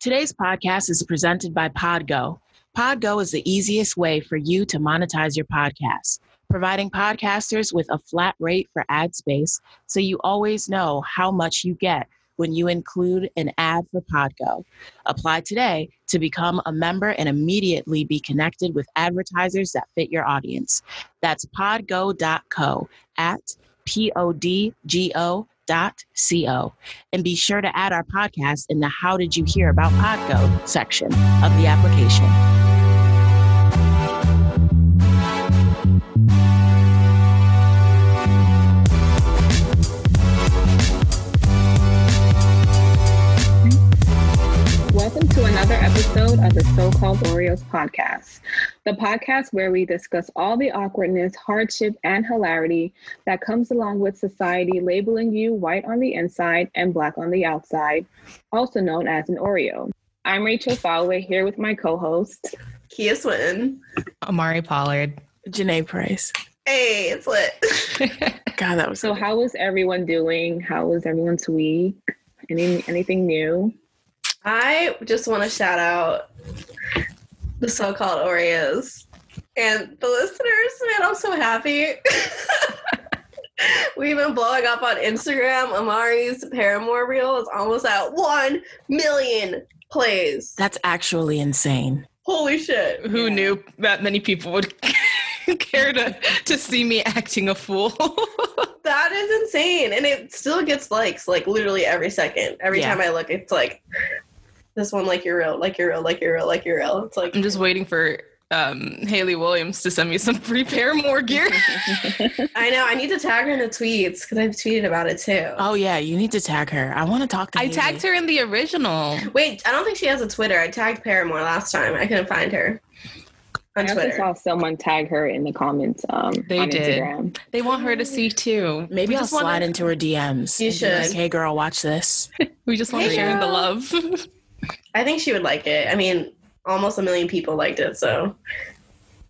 Today's podcast is presented by Podgo. Podgo is the easiest way for you to monetize your podcast, providing podcasters with a flat rate for ad space so you always know how much you get when you include an ad for Podgo. Apply today to become a member and immediately be connected with advertisers that fit your audience. That's podgo.co at P O D G O dot co. And be sure to add our podcast in the how did you hear about podgo section of the application episode of the So Called Oreos podcast, the podcast where we discuss all the awkwardness, hardship, and hilarity that comes along with society labeling you white on the inside and black on the outside, also known as an Oreo. I'm Rachel Fowler here with my co host, Kia Swinton. Amari Pollard. Janae Price. Hey, it's lit. God, that was so. How was everyone doing? How was everyone's week? Any anything new? I just want to shout out the so-called Oreos and the listeners. Man, I'm so happy. We've been blowing up on Instagram. Amari's Paramore reel is almost at one million plays. That's actually insane. Holy shit! Who yeah. knew that many people would care to to see me acting a fool? that is insane, and it still gets likes like literally every second. Every yeah. time I look, it's like this one like you're real, like you're real, like you're real, like you're real. It's like I'm just waiting for um, Hayley Williams to send me some free Paramore gear. I know. I need to tag her in the tweets because I've tweeted about it too. Oh yeah, you need to tag her. I want to talk to. Her. I Hayley. tagged her in the original. Wait, I don't think she has a Twitter. I tagged Paramore last time. I couldn't find her. On I Twitter. also saw someone tag her in the comments. Um, they did. Instagram. They want her to see too. Maybe we I'll slide wanna... into her DMs. You should. Like, hey girl, watch this. we just want to share the love. I think she would like it. I mean, almost a million people liked it, so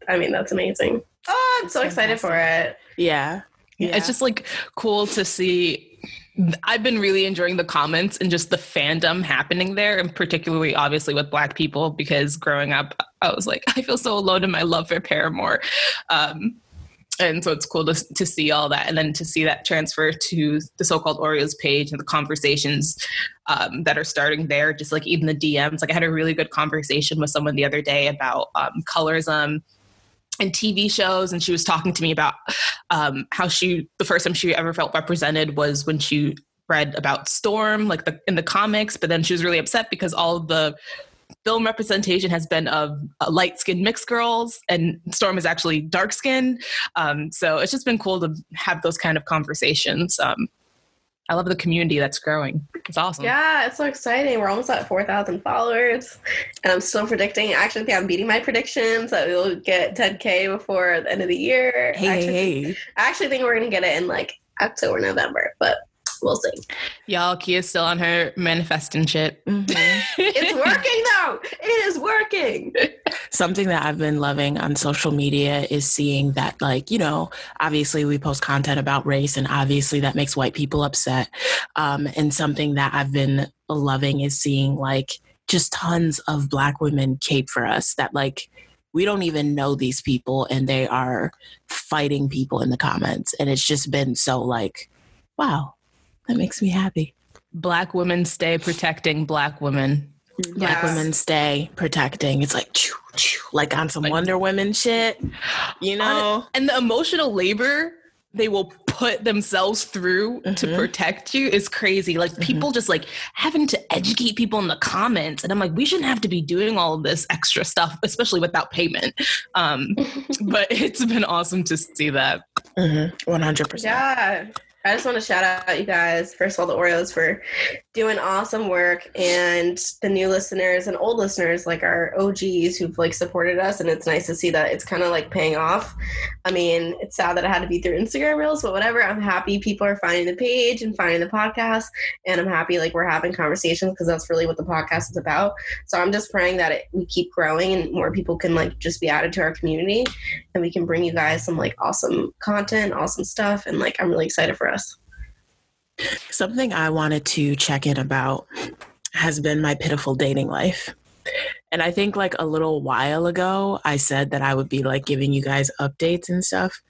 I mean that's amazing. Oh, I'm so excited for it. Yeah. yeah. It's just like cool to see I've been really enjoying the comments and just the fandom happening there, and particularly obviously with Black people, because growing up, I was like, I feel so alone in my love for Paramore. Um, and so it's cool to, to see all that and then to see that transfer to the so-called oreos page and the conversations um, that are starting there just like even the dms like i had a really good conversation with someone the other day about um, colorism and tv shows and she was talking to me about um, how she the first time she ever felt represented was when she read about storm like the, in the comics but then she was really upset because all the film representation has been of uh, light skinned mixed girls, and Storm is actually dark skinned. Um, so it's just been cool to have those kind of conversations. Um, I love the community that's growing. It's awesome. Yeah, it's so exciting. We're almost at 4,000 followers. And I'm still predicting, actually, think I'm beating my predictions that we'll get 10K before the end of the year. Hey, I actually, hey. I actually think we're going to get it in like October, November. But we'll see. Y'all, Kia's still on her manifesting shit. Mm-hmm. it's working though. It is working. Something that I've been loving on social media is seeing that, like, you know, obviously we post content about race, and obviously that makes white people upset. Um, and something that I've been loving is seeing, like, just tons of Black women cape for us that, like, we don't even know these people and they are fighting people in the comments. And it's just been so, like, wow, that makes me happy. Black women stay protecting black women. Black women stay protecting. It's like choo, choo, like on some like, Wonder Woman shit, you know. And the emotional labor they will put themselves through mm-hmm. to protect you is crazy. Like mm-hmm. people just like having to educate people in the comments, and I'm like, we shouldn't have to be doing all of this extra stuff, especially without payment. Um, but it's been awesome to see that. Mm-hmm. One hundred percent. Yeah. I just want to shout out you guys, first of all, the Oreos for doing awesome work and the new listeners and old listeners like our OGs who've like supported us. And it's nice to see that it's kind of like paying off. I mean, it's sad that it had to be through Instagram Reels, but whatever. I'm happy people are finding the page and finding the podcast. And I'm happy like we're having conversations because that's really what the podcast is about. So I'm just praying that it, we keep growing and more people can like just be added to our community and we can bring you guys some like awesome content, awesome stuff. And like, I'm really excited for us. Something I wanted to check in about has been my pitiful dating life. And I think like a little while ago, I said that I would be like giving you guys updates and stuff.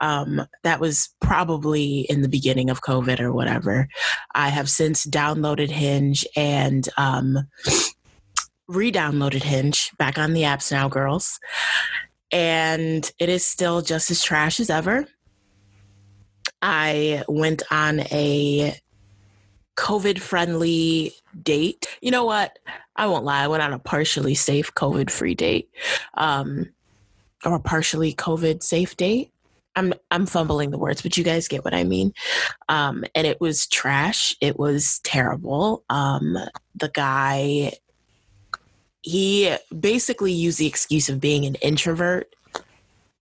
Um, that was probably in the beginning of COVID or whatever. I have since downloaded Hinge and um, re downloaded Hinge back on the apps now, girls. And it is still just as trash as ever. I went on a COVID friendly date. You know what? I won't lie. I went on a partially safe COVID free date, um, or a partially COVID safe date. I'm I'm fumbling the words, but you guys get what I mean. Um, and it was trash. It was terrible. Um, the guy, he basically used the excuse of being an introvert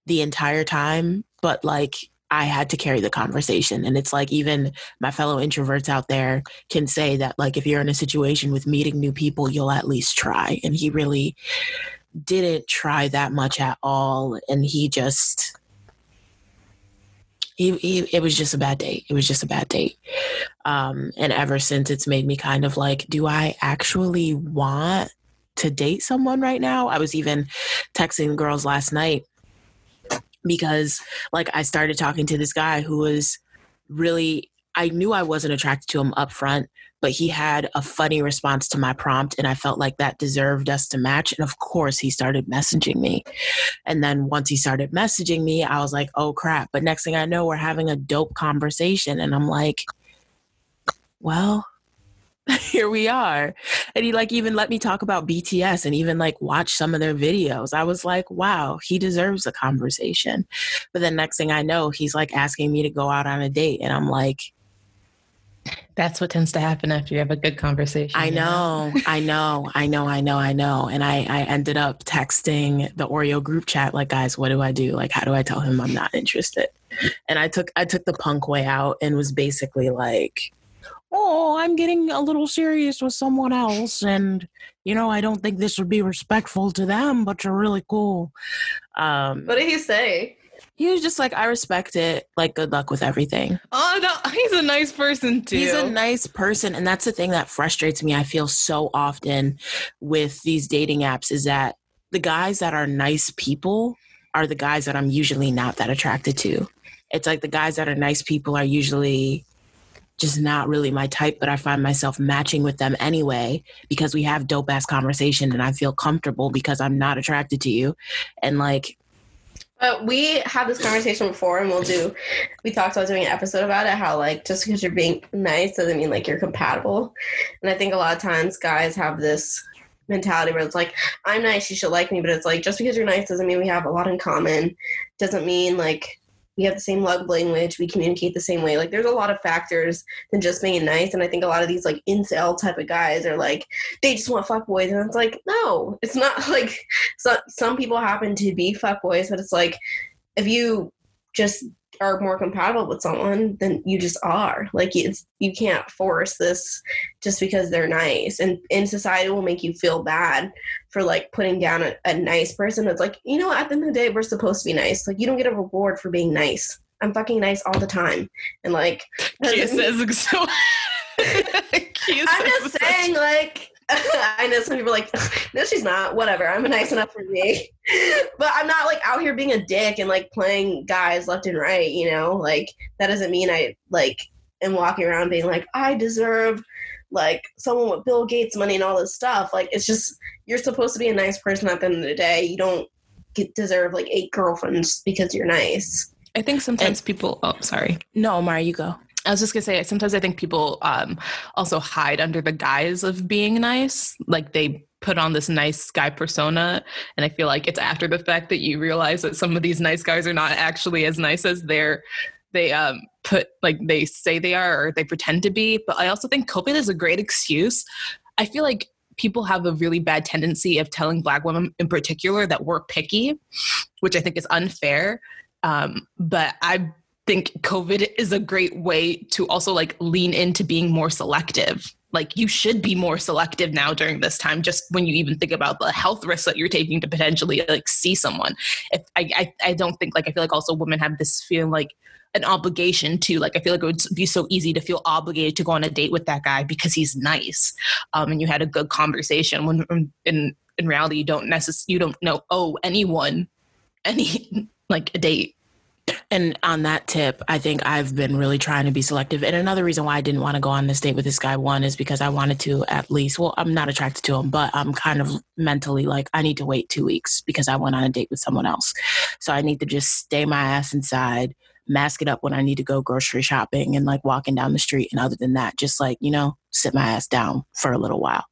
the entire time, but like I had to carry the conversation. And it's like even my fellow introverts out there can say that like if you're in a situation with meeting new people, you'll at least try. And he really didn't try that much at all. And he just he, he it was just a bad date. It was just a bad date. Um, and ever since it's made me kind of like, do I actually want to date someone right now? I was even texting girls last night because like I started talking to this guy who was really I knew I wasn't attracted to him up front, but he had a funny response to my prompt and I felt like that deserved us to match. And of course he started messaging me. And then once he started messaging me, I was like, oh crap. But next thing I know, we're having a dope conversation. And I'm like, well, here we are. And he like even let me talk about BTS and even like watch some of their videos. I was like, wow, he deserves a conversation. But then next thing I know, he's like asking me to go out on a date. And I'm like, that's what tends to happen after you have a good conversation. I know, I know, I know, I know, I know. And I, I ended up texting the Oreo group chat, like, guys, what do I do? Like, how do I tell him I'm not interested? And I took I took the punk way out and was basically like, oh, I'm getting a little serious with someone else. And, you know, I don't think this would be respectful to them, but you're really cool. Um, what did he say? He was just like, I respect it. Like, good luck with everything. Oh, no, he's a nice person too. He's a nice person. And that's the thing that frustrates me. I feel so often with these dating apps is that the guys that are nice people are the guys that I'm usually not that attracted to. It's like the guys that are nice people are usually just not really my type, but I find myself matching with them anyway because we have dope ass conversation and I feel comfortable because I'm not attracted to you. And like, uh, we had this conversation before and we'll do, we talked about doing an episode about it, how like just because you're being nice doesn't mean like you're compatible. And I think a lot of times guys have this mentality where it's like, I'm nice, you should like me, but it's like just because you're nice doesn't mean we have a lot in common. Doesn't mean like we have the same love language, we communicate the same way. Like there's a lot of factors than just being nice. And I think a lot of these like incel type of guys are like, they just want fuck boys. And it's like, no, it's not like so, some people happen to be fuck boys, but it's like if you just are more compatible with someone, then you just are. Like it's you can't force this just because they're nice. And in society will make you feel bad for like putting down a, a nice person. It's like, you know, at the end of the day, we're supposed to be nice. Like you don't get a reward for being nice. I'm fucking nice all the time. And like Kia says so I'm just saying, like I know some people are like, no, she's not. Whatever. I'm nice enough for me. but I'm not like out here being a dick and like playing guys left and right, you know? Like that doesn't mean I like am walking around being like, I deserve like someone with Bill Gates money and all this stuff. Like it's just you're supposed to be a nice person at the end of the day. You don't get deserve like eight girlfriends because you're nice. I think sometimes and, people oh sorry. No, Mara, you go. I was just gonna say, sometimes I think people um, also hide under the guise of being nice. Like they put on this nice guy persona, and I feel like it's after the fact that you realize that some of these nice guys are not actually as nice as they're they um, put like they say they are or they pretend to be. But I also think COVID is a great excuse. I feel like people have a really bad tendency of telling black women in particular that we're picky, which I think is unfair. Um, but I think COVID is a great way to also like lean into being more selective. Like you should be more selective now during this time, just when you even think about the health risks that you're taking to potentially like see someone. If I, I, I don't think like I feel like also women have this feeling like an obligation to like i feel like it would be so easy to feel obligated to go on a date with that guy because he's nice um, and you had a good conversation when in in reality you don't necessarily you don't know owe anyone any like a date and on that tip, I think I've been really trying to be selective. And another reason why I didn't want to go on this date with this guy, one, is because I wanted to at least, well, I'm not attracted to him, but I'm kind of mentally like, I need to wait two weeks because I went on a date with someone else. So I need to just stay my ass inside, mask it up when I need to go grocery shopping and like walking down the street. And other than that, just like, you know, sit my ass down for a little while.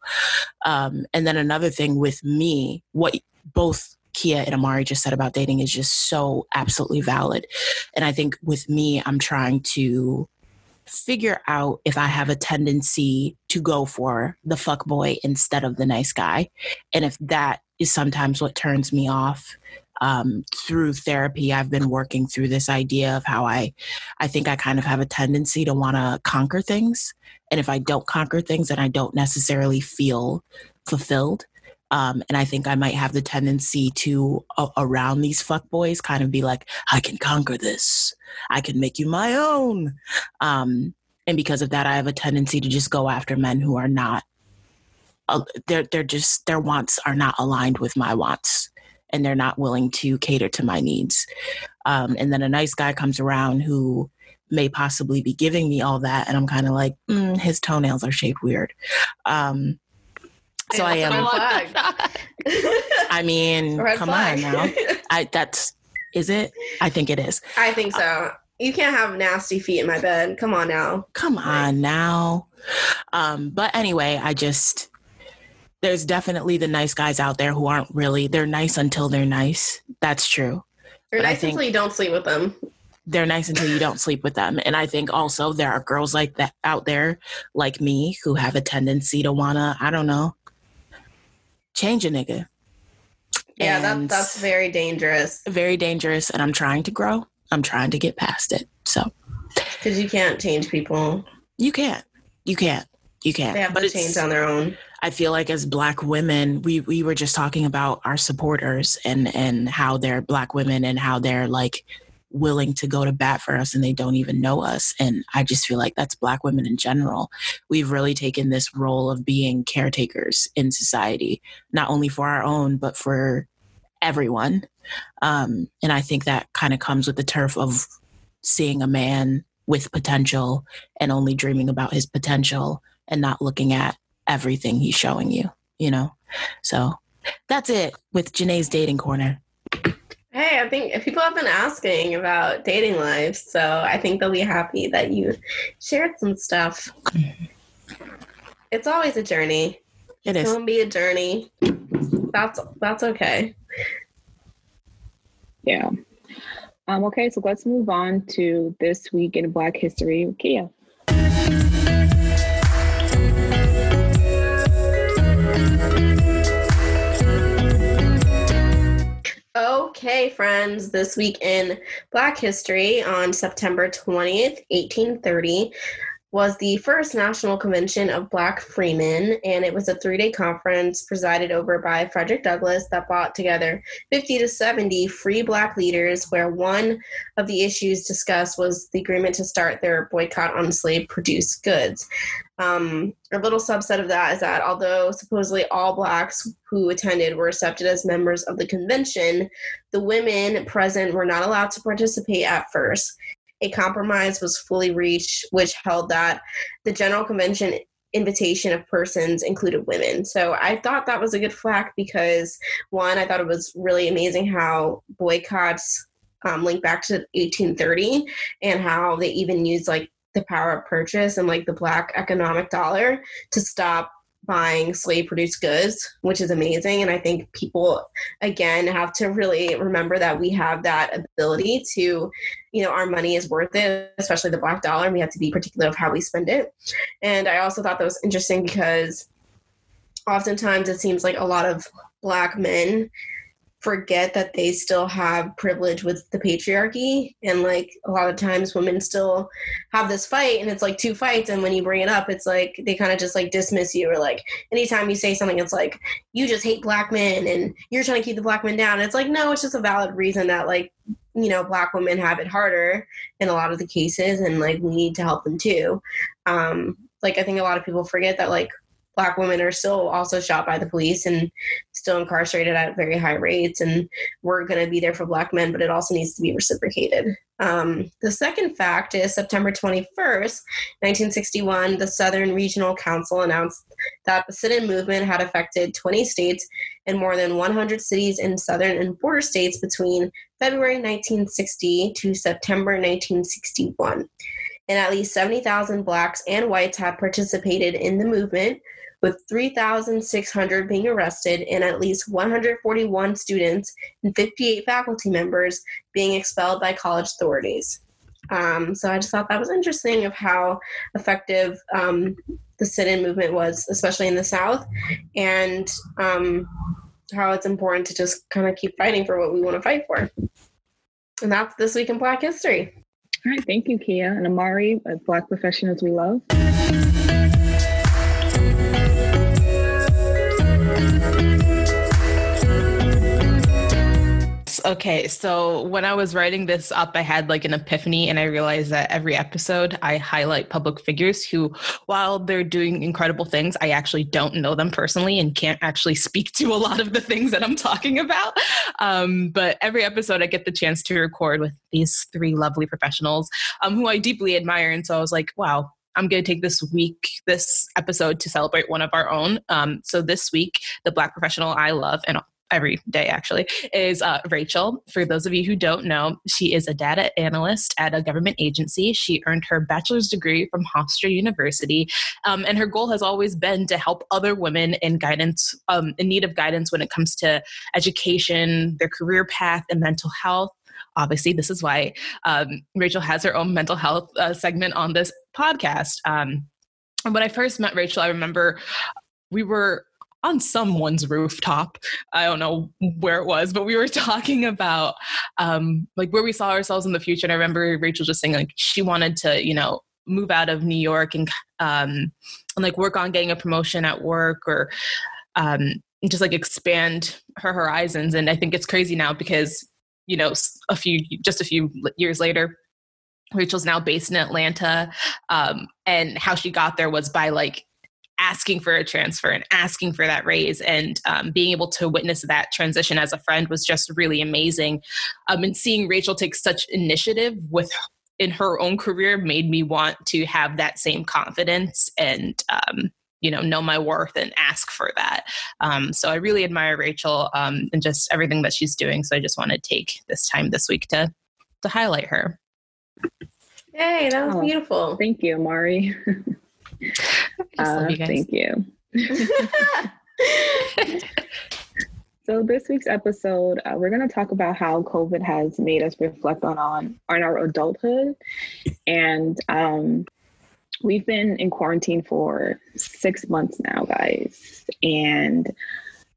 Um, and then another thing with me, what both Kia and Amari just said about dating is just so absolutely valid. And I think with me, I'm trying to figure out if I have a tendency to go for the fuck boy instead of the nice guy. And if that is sometimes what turns me off. Um, through therapy, I've been working through this idea of how I, I think I kind of have a tendency to want to conquer things, and if I don't conquer things, then I don't necessarily feel fulfilled. Um, and I think I might have the tendency to, uh, around these fuck boys, kind of be like, I can conquer this. I can make you my own. Um, and because of that, I have a tendency to just go after men who are not, uh, they're, they're just, their wants are not aligned with my wants. And they're not willing to cater to my needs. Um, and then a nice guy comes around who may possibly be giving me all that. And I'm kind of like, mm, his toenails are shaped weird. Um, so I am. I mean, Red come flag. on now. I that's is it? I think it is. I think so. Uh, you can't have nasty feet in my bed. Come on now. Come on now. Um, but anyway, I just there's definitely the nice guys out there who aren't really they're nice until they're nice. That's true. They're but nice until you don't sleep with them. They're nice until you don't sleep with them. And I think also there are girls like that out there, like me, who have a tendency to wanna, I don't know, change a nigga. Yeah, that, that's very dangerous. Very dangerous. And I'm trying to grow. I'm trying to get past it. So, because you can't change people. You can't. You can't. You can't. They have but to change on their own. I feel like as black women, we we were just talking about our supporters and and how they're black women and how they're like willing to go to bat for us and they don't even know us. And I just feel like that's Black women in general. We've really taken this role of being caretakers in society, not only for our own, but for everyone. Um, and I think that kind of comes with the turf of seeing a man with potential and only dreaming about his potential and not looking at everything he's showing you, you know? So that's it with Janae's Dating Corner. Hey, I think people have been asking about dating life, so I think they'll be happy that you shared some stuff. It's always a journey. It is. It's gonna be a journey. That's that's okay. Yeah. Um, okay, so let's move on to this week in Black History Kia. Okay, friends, this week in Black History on September 20th, 1830, was the first National Convention of Black Freemen, and it was a three day conference presided over by Frederick Douglass that brought together 50 to 70 free Black leaders, where one of the issues discussed was the agreement to start their boycott on slave produced goods. Um, a little subset of that is that although supposedly all Blacks who attended were accepted as members of the convention, the women present were not allowed to participate at first a compromise was fully reached, which held that the General Convention invitation of persons included women. So I thought that was a good flag because, one, I thought it was really amazing how boycotts um, link back to 1830 and how they even used like the power of purchase and like the black economic dollar to stop buying slave produced goods, which is amazing. And I think people, again, have to really remember that we have that ability to, you know, our money is worth it, especially the black dollar. And we have to be particular of how we spend it. And I also thought that was interesting because oftentimes it seems like a lot of black men forget that they still have privilege with the patriarchy and like a lot of times women still have this fight and it's like two fights and when you bring it up it's like they kind of just like dismiss you or like anytime you say something it's like you just hate black men and you're trying to keep the black men down it's like no it's just a valid reason that like you know black women have it harder in a lot of the cases and like we need to help them too. Um like i think a lot of people forget that like black women are still also shot by the police and still incarcerated at very high rates and we're going to be there for black men but it also needs to be reciprocated. Um, the second fact is september 21st 1961 the southern regional council announced that the sit-in movement had affected 20 states and more than 100 cities in southern and border states between february 1960 to september 1961 and at least 70,000 blacks and whites have participated in the movement, with 3,600 being arrested and at least 141 students and 58 faculty members being expelled by college authorities. Um, so I just thought that was interesting of how effective um, the sit-in movement was, especially in the South, and um, how it's important to just kind of keep fighting for what we want to fight for. And that's this week in Black History. All right, thank you, Kia and Amari, Black professionals we love. Okay, so when I was writing this up, I had like an epiphany, and I realized that every episode I highlight public figures who, while they're doing incredible things, I actually don't know them personally and can't actually speak to a lot of the things that I'm talking about. Um, but every episode, I get the chance to record with these three lovely professionals um, who I deeply admire. And so I was like, wow, I'm going to take this week, this episode to celebrate one of our own. Um, so this week, the Black professional I love, and every day actually, is uh, Rachel. For those of you who don't know, she is a data analyst at a government agency. She earned her bachelor's degree from Hofstra University, um, and her goal has always been to help other women in guidance, um, in need of guidance when it comes to education, their career path, and mental health obviously this is why um, rachel has her own mental health uh, segment on this podcast um, when i first met rachel i remember we were on someone's rooftop. I don't know where it was, but we were talking about um, like where we saw ourselves in the future. And I remember Rachel just saying like she wanted to, you know, move out of New York and um, and like work on getting a promotion at work or um, just like expand her horizons. And I think it's crazy now because you know a few just a few years later Rachel's now based in Atlanta, um, and how she got there was by like asking for a transfer and asking for that raise and um, being able to witness that transition as a friend was just really amazing. Um, and seeing rachel take such initiative with in her own career made me want to have that same confidence and um, you know know my worth and ask for that um, so i really admire rachel um, and just everything that she's doing so i just want to take this time this week to to highlight her Hey, that was oh, beautiful. Thank you, Mari. Uh, you thank you. so this week's episode, uh, we're going to talk about how COVID has made us reflect on on, on our adulthood, and um, we've been in quarantine for six months now, guys. And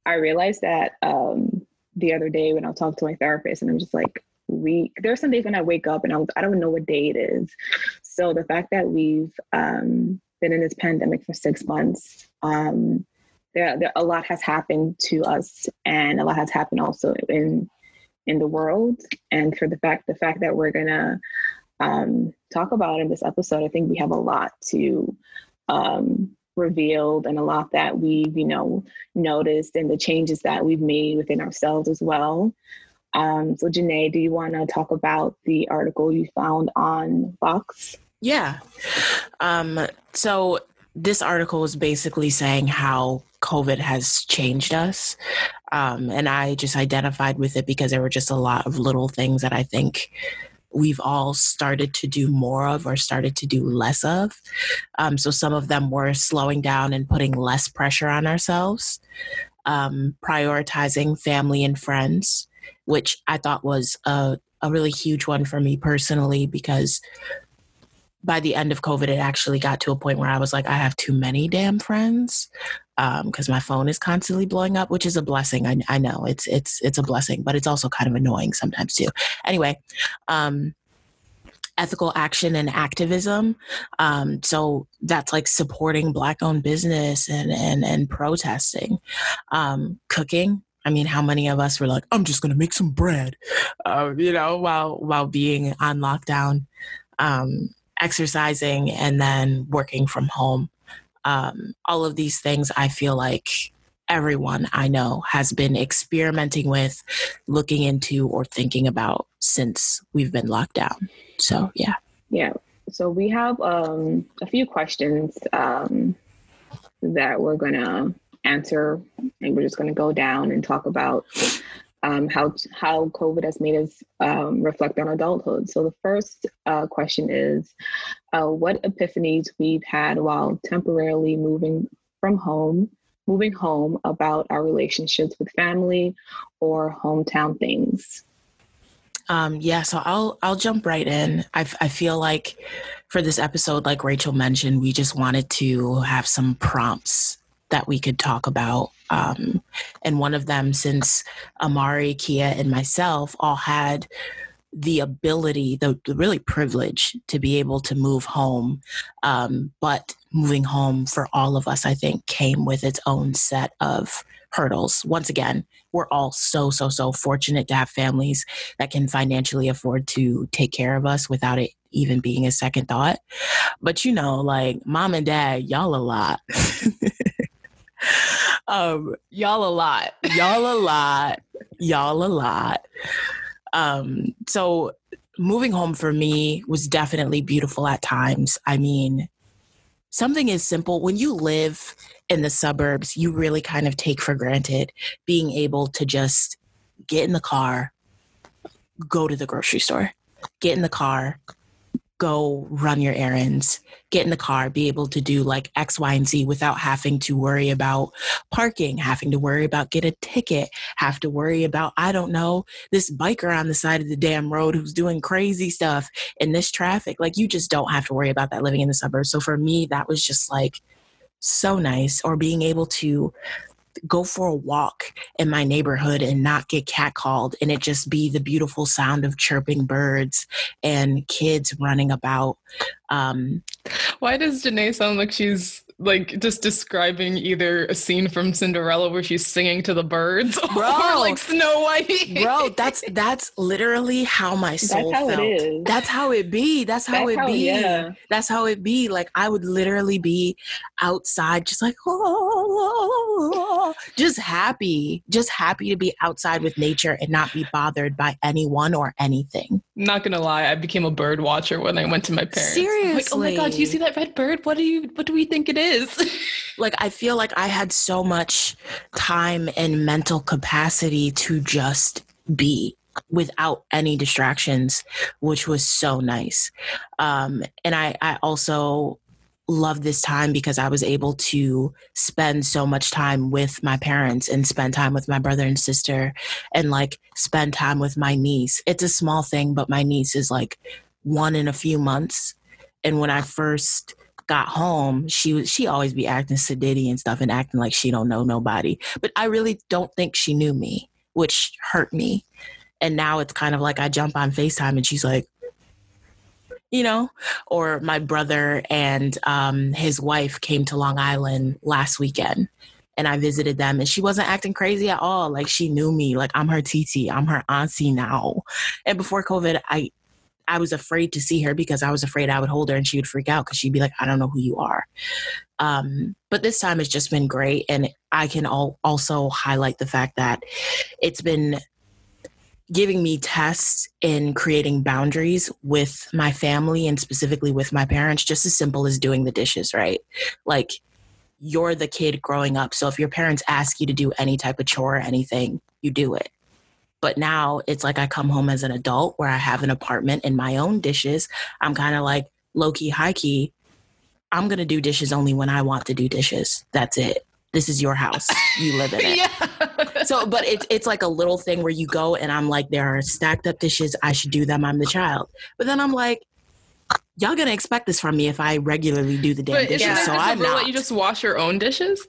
I realized that um, the other day when I talked to my therapist, and I'm just like, we there are some days when I wake up and I, I don't know what day it is. So the fact that we've um, been in this pandemic for six months. Um, there, there, a lot has happened to us, and a lot has happened also in in the world. And for the fact the fact that we're gonna um, talk about in this episode, I think we have a lot to um, revealed and a lot that we've you know noticed and the changes that we've made within ourselves as well. Um, so Janae, do you want to talk about the article you found on Vox? Yeah. Um, so this article is basically saying how COVID has changed us. Um, and I just identified with it because there were just a lot of little things that I think we've all started to do more of or started to do less of. Um, so some of them were slowing down and putting less pressure on ourselves, um, prioritizing family and friends, which I thought was a, a really huge one for me personally because by the end of COVID, it actually got to a point where I was like, I have too many damn friends. Because um, my phone is constantly blowing up, which is a blessing. I, I know it's it's it's a blessing, but it's also kind of annoying sometimes too. Anyway, um, ethical action and activism. Um, so that's like supporting black-owned business and and and protesting, um, cooking. I mean, how many of us were like, "I'm just to make some bread," uh, you know, while while being on lockdown, um, exercising, and then working from home um, all of these things I feel like everyone I know has been experimenting with, looking into, or thinking about since we've been locked down. So, yeah. Yeah. So, we have um, a few questions um, that we're going to answer, and we're just going to go down and talk about. Um, how how COVID has made us um, reflect on adulthood. So the first uh, question is, uh, what epiphanies we've had while temporarily moving from home, moving home about our relationships with family or hometown things. Um, yeah, so I'll I'll jump right in. I I feel like for this episode, like Rachel mentioned, we just wanted to have some prompts that we could talk about. Um, and one of them, since Amari, Kia, and myself all had the ability, the, the really privilege to be able to move home. Um, but moving home for all of us, I think, came with its own set of hurdles. Once again, we're all so, so, so fortunate to have families that can financially afford to take care of us without it even being a second thought. But you know, like mom and dad, y'all a lot. um, y'all a lot. Y'all a lot. Y'all a lot. Um, so moving home for me was definitely beautiful at times. I mean, something is simple. When you live in the suburbs, you really kind of take for granted being able to just get in the car, go to the grocery store, get in the car, go run your errands, get in the car, be able to do like X, Y, and Z without having to worry about parking, having to worry about get a ticket, have to worry about, I don't know, this biker on the side of the damn road who's doing crazy stuff in this traffic. Like you just don't have to worry about that living in the suburbs. So for me, that was just like so nice. Or being able to go for a walk in my neighborhood and not get catcalled and it just be the beautiful sound of chirping birds and kids running about. Um, Why does Janae sound like she's like just describing either a scene from Cinderella where she's singing to the birds bro, or like Snow White. bro, that's that's literally how my soul that's how felt. It is. That's how it be. That's how that's it how, be. Yeah. That's how it be. Like I would literally be outside just like oh, oh, oh. just happy. Just happy to be outside with nature and not be bothered by anyone or anything. Not gonna lie, I became a bird watcher when I went to my parents. Seriously. Like, oh my god, do you see that red bird? What do you what do we think it is? is. like I feel like I had so much time and mental capacity to just be without any distractions, which was so nice. Um, and I, I also love this time because I was able to spend so much time with my parents and spend time with my brother and sister and like spend time with my niece. It's a small thing, but my niece is like one in a few months. And when I first got home, she was she always be acting sedity and stuff and acting like she don't know nobody. But I really don't think she knew me, which hurt me. And now it's kind of like I jump on FaceTime and she's like, you know, or my brother and um, his wife came to Long Island last weekend and I visited them and she wasn't acting crazy at all. Like she knew me, like I'm her TT, I'm her auntie now. And before COVID, I I was afraid to see her because I was afraid I would hold her and she would freak out because she'd be like, I don't know who you are. Um, but this time it's just been great. And I can all, also highlight the fact that it's been giving me tests in creating boundaries with my family and specifically with my parents, just as simple as doing the dishes, right? Like, you're the kid growing up. So if your parents ask you to do any type of chore or anything, you do it. But now it's like I come home as an adult where I have an apartment and my own dishes. I'm kind of like low key, high key. I'm going to do dishes only when I want to do dishes. That's it. This is your house. You live in it. yeah. So, but it's it's like a little thing where you go and I'm like, there are stacked up dishes. I should do them. I'm the child. But then I'm like, y'all gonna expect this from me if I regularly do the damn but dishes. so I'm not. Let you just wash your own dishes.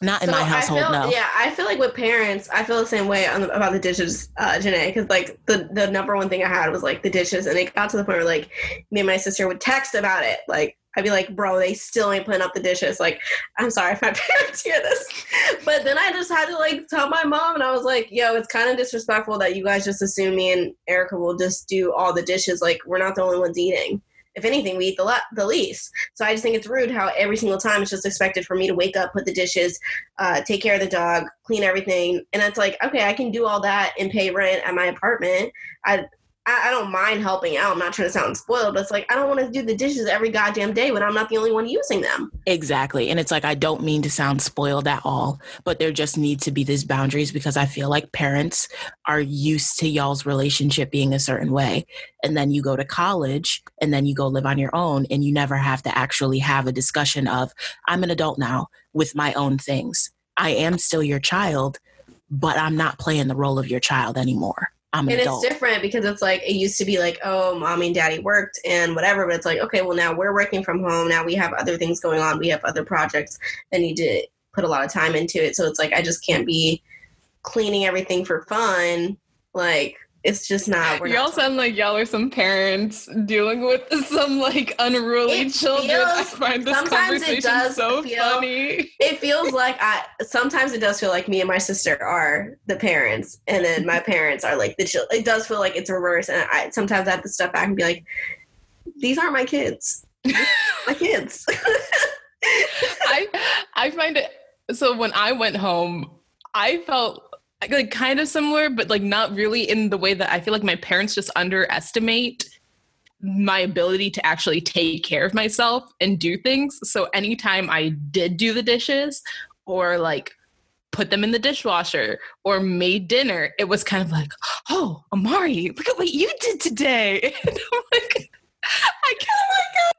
Not in so my household, I feel, no. Yeah, I feel like with parents, I feel the same way the, about the dishes, uh, Janae, because like the the number one thing I had was like the dishes, and it got to the point where like me and my sister would text about it. Like I'd be like, bro, they still ain't putting up the dishes. Like, I'm sorry if my parents hear this, but then I just had to like tell my mom, and I was like, yo, it's kind of disrespectful that you guys just assume me and Erica will just do all the dishes. Like, we're not the only ones eating if anything, we eat the, le- the least. So I just think it's rude how every single time it's just expected for me to wake up, put the dishes, uh, take care of the dog, clean everything. And it's like, okay, I can do all that and pay rent at my apartment. I, I, I don't mind helping out. I'm not trying to sound spoiled, but it's like I don't want to do the dishes every goddamn day when I'm not the only one using them. Exactly. And it's like I don't mean to sound spoiled at all, but there just need to be these boundaries because I feel like parents are used to y'all's relationship being a certain way. And then you go to college and then you go live on your own and you never have to actually have a discussion of I'm an adult now with my own things. I am still your child, but I'm not playing the role of your child anymore. I'm an and it's different because it's like it used to be like oh mommy and daddy worked and whatever but it's like okay well now we're working from home. Now we have other things going on. We have other projects that need to put a lot of time into it. So it's like i just can't be cleaning everything for fun like it's just not. you all sound like y'all are some parents dealing with some like unruly it children. Feels, I find this conversation so feel, funny. It feels like I sometimes it does feel like me and my sister are the parents, and then my parents are like the children. It does feel like it's reverse, and I sometimes I have to step back and be like, "These aren't my kids. my kids." I I find it so when I went home, I felt like kind of similar, but like not really in the way that I feel like my parents just underestimate my ability to actually take care of myself and do things. So anytime I did do the dishes or like put them in the dishwasher or made dinner, it was kind of like, oh, Amari, look at what you did today. And I'm like, I can't. Oh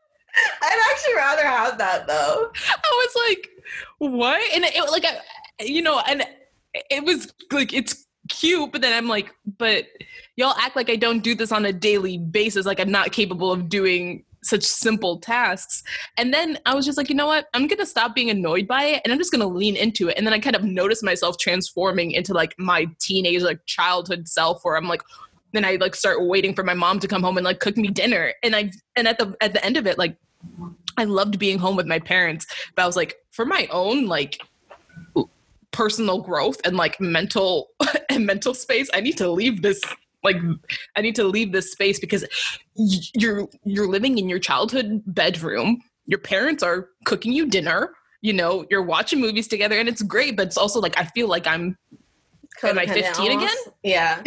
I'd actually rather have that though. I was like, what? And it like, I, you know, and it was like it's cute, but then I'm like, but y'all act like I don't do this on a daily basis. Like I'm not capable of doing such simple tasks. And then I was just like, you know what? I'm gonna stop being annoyed by it and I'm just gonna lean into it. And then I kind of noticed myself transforming into like my teenage, like childhood self where I'm like, then I like start waiting for my mom to come home and like cook me dinner. And I and at the at the end of it, like I loved being home with my parents, but I was like, for my own like personal growth and like mental and mental space i need to leave this like i need to leave this space because you're you're living in your childhood bedroom. Your parents are cooking you dinner you know you're watching movies together and it's great but it's also like i feel like i'm am i 15 again? yeah,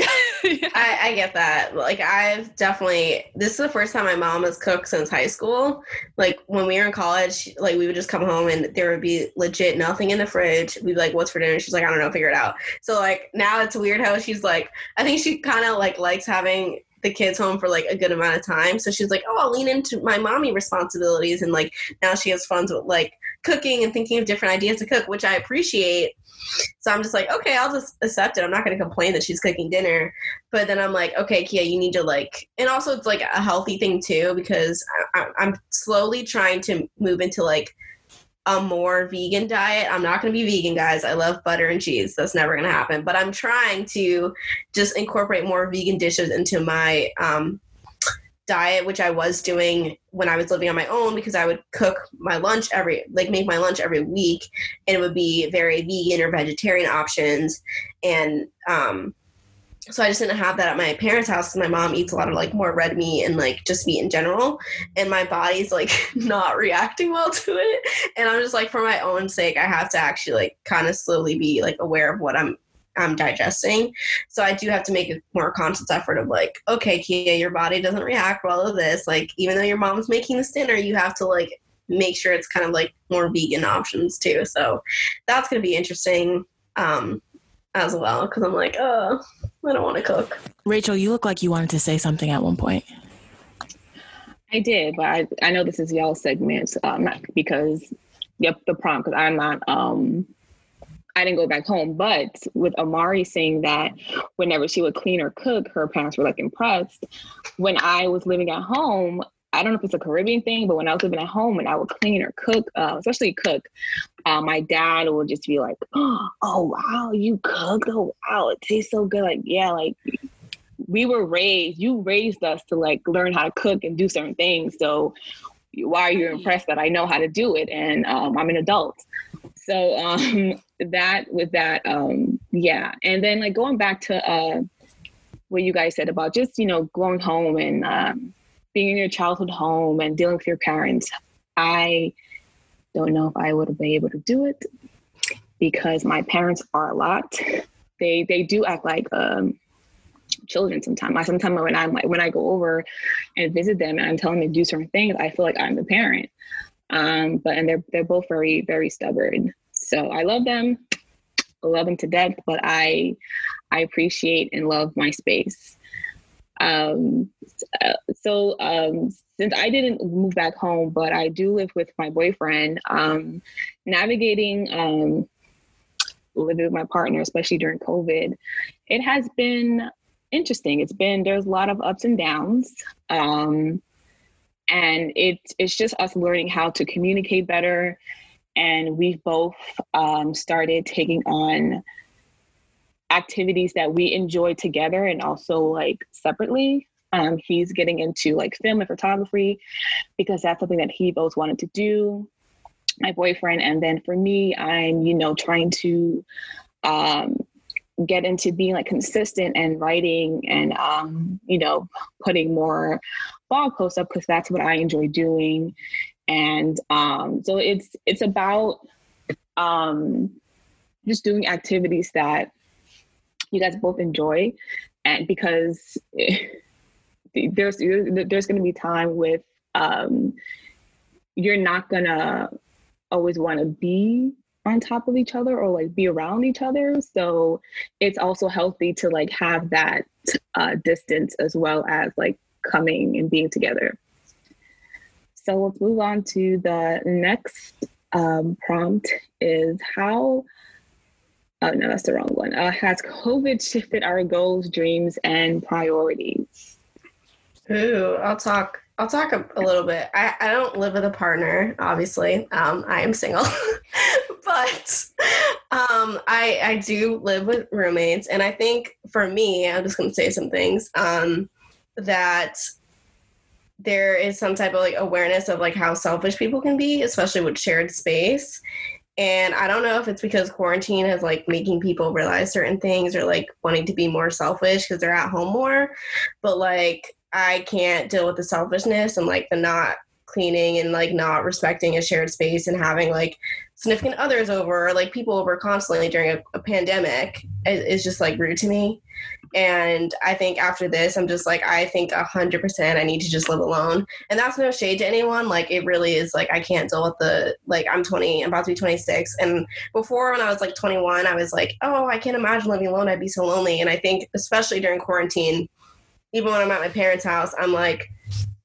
yeah. I, I, get that. Like i've definitely this is the first time my mom has cooked since high school. Like when we were in college like we would just come home and there would be legit nothing in the fridge. We'd be like what's for dinner? She's like i don't know figure it out. So like now it's weird how she's like i think she kind of like likes having the kids home for like a good amount of time. So she's like oh i'll lean into my mommy responsibilities. And like now she has fun with like cooking and thinking of different ideas to cook which i appreciate so I'm just like, okay, I'll just accept it. I'm not going to complain that she's cooking dinner. But then I'm like, okay, Kia, you need to like, and also it's like a healthy thing too, because I, I'm slowly trying to move into like a more vegan diet. I'm not going to be vegan, guys. I love butter and cheese. That's never going to happen. But I'm trying to just incorporate more vegan dishes into my um, diet, which I was doing when I was living on my own because I would cook my lunch every, like make my lunch every week and it would be very vegan or vegetarian options. And, um, so I just didn't have that at my parents' house because my mom eats a lot of like more red meat and like just meat in general, and my body's like not reacting well to it. And I'm just like, for my own sake, I have to actually like kind of slowly be like aware of what I'm I'm digesting. So I do have to make a more conscious effort of like, okay, Kia, your body doesn't react well to this. Like, even though your mom's making this dinner, you have to like make sure it's kind of like more vegan options too. So that's going to be interesting um, as well because I'm like, oh, I don't want to cook. Rachel, you look like you wanted to say something at one point. I did, but I, I know this is y'all segment, um, not because yep, the prompt because I'm not um I didn't go back home. But with Amari saying that whenever she would clean or cook, her parents were like impressed. When I was living at home, I don't know if it's a Caribbean thing, but when I was living at home and I would clean or cook, uh, especially cook, uh, my dad would just be like, "Oh wow, you cook! Oh wow, it tastes so good!" Like yeah, like we were raised. You raised us to like learn how to cook and do certain things. So why are you impressed that I know how to do it and um, I'm an adult? So um, that with that, um, yeah. And then like going back to uh, what you guys said about just you know going home and um, being in your childhood home and dealing with your parents, I don't know if I would have been able to do it because my parents are a lot. They they do act like um, children sometimes. I sometimes when I'm like when I go over and visit them and I'm telling them to do certain things, I feel like I'm the parent. Um, but and they're they're both very very stubborn. So I love them, I love them to death, but I I appreciate and love my space. Um, uh, so um, since I didn't move back home, but I do live with my boyfriend, um, navigating um, living with my partner, especially during COVID, it has been interesting. It's been there's a lot of ups and downs. Um, and it, it's just us learning how to communicate better. And we've both um, started taking on activities that we enjoy together and also like separately. Um, he's getting into like film and photography because that's something that he both wanted to do. My boyfriend, and then for me, I'm you know trying to um, get into being like consistent and writing and um, you know putting more blog posts up because that's what I enjoy doing. And um, so it's it's about um, just doing activities that you guys both enjoy, and because there's there's going to be time with um, you're not gonna always want to be on top of each other or like be around each other. So it's also healthy to like have that uh, distance as well as like coming and being together. So let's move on to the next um, prompt is how, oh no, that's the wrong one. Uh, has COVID shifted our goals, dreams, and priorities? Ooh, I'll talk I'll talk a, a, little bit. I, I don't live with a partner, obviously. Um, I am single, but um, I I do live with roommates, and I think for me, I'm just gonna say some things um, that there is some type of like awareness of like how selfish people can be, especially with shared space. And I don't know if it's because quarantine is like making people realize certain things or like wanting to be more selfish because they're at home more, but like I can't deal with the selfishness and like the not cleaning and like not respecting a shared space and having like significant others over or like people over constantly during a, a pandemic is just like rude to me. And I think after this, I'm just like, I think hundred percent I need to just live alone. And that's no shade to anyone. Like it really is like, I can't deal with the, like I'm 20, I'm about to be 26. And before when I was like 21, I was like, oh, I can't imagine living alone. I'd be so lonely. And I think especially during quarantine, even when I'm at my parents' house, I'm like,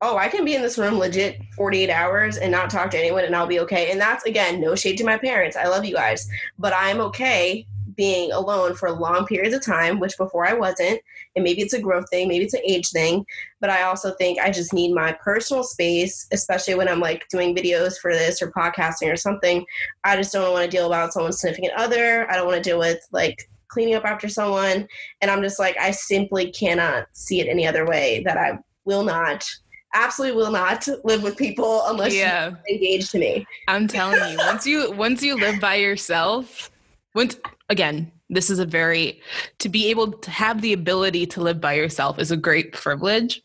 oh, I can be in this room legit 48 hours and not talk to anyone and I'll be okay. And that's again, no shade to my parents. I love you guys, but I'm okay being alone for long periods of time, which before I wasn't. And maybe it's a growth thing, maybe it's an age thing, but I also think I just need my personal space, especially when I'm like doing videos for this or podcasting or something. I just don't want to deal about someone's significant other. I don't want to deal with like cleaning up after someone. And I'm just like, I simply cannot see it any other way that I will not absolutely will not live with people unless yeah. you engage to me. I'm telling you, once you once you live by yourself, once again, this is a very to be able to have the ability to live by yourself is a great privilege.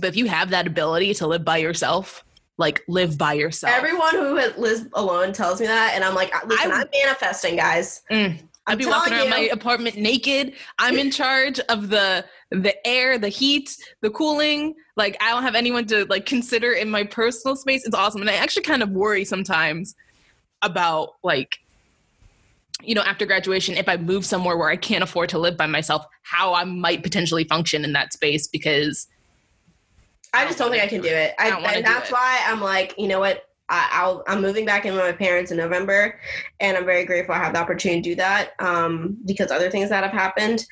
But if you have that ability to live by yourself, like live by yourself. Everyone who lives alone tells me that, and I'm like, listen, I, am manifesting, guys. Mm, I'd be walking around you. my apartment naked. I'm in charge of the the air, the heat, the cooling. Like I don't have anyone to like consider in my personal space. It's awesome. And I actually kind of worry sometimes about like you know, after graduation, if I move somewhere where I can't afford to live by myself, how I might potentially function in that space because I just don't think I can do it. I, I and that's why I'm like, you know what? I, am moving back in with my parents in November, and I'm very grateful I have the opportunity to do that um, because other things that have happened.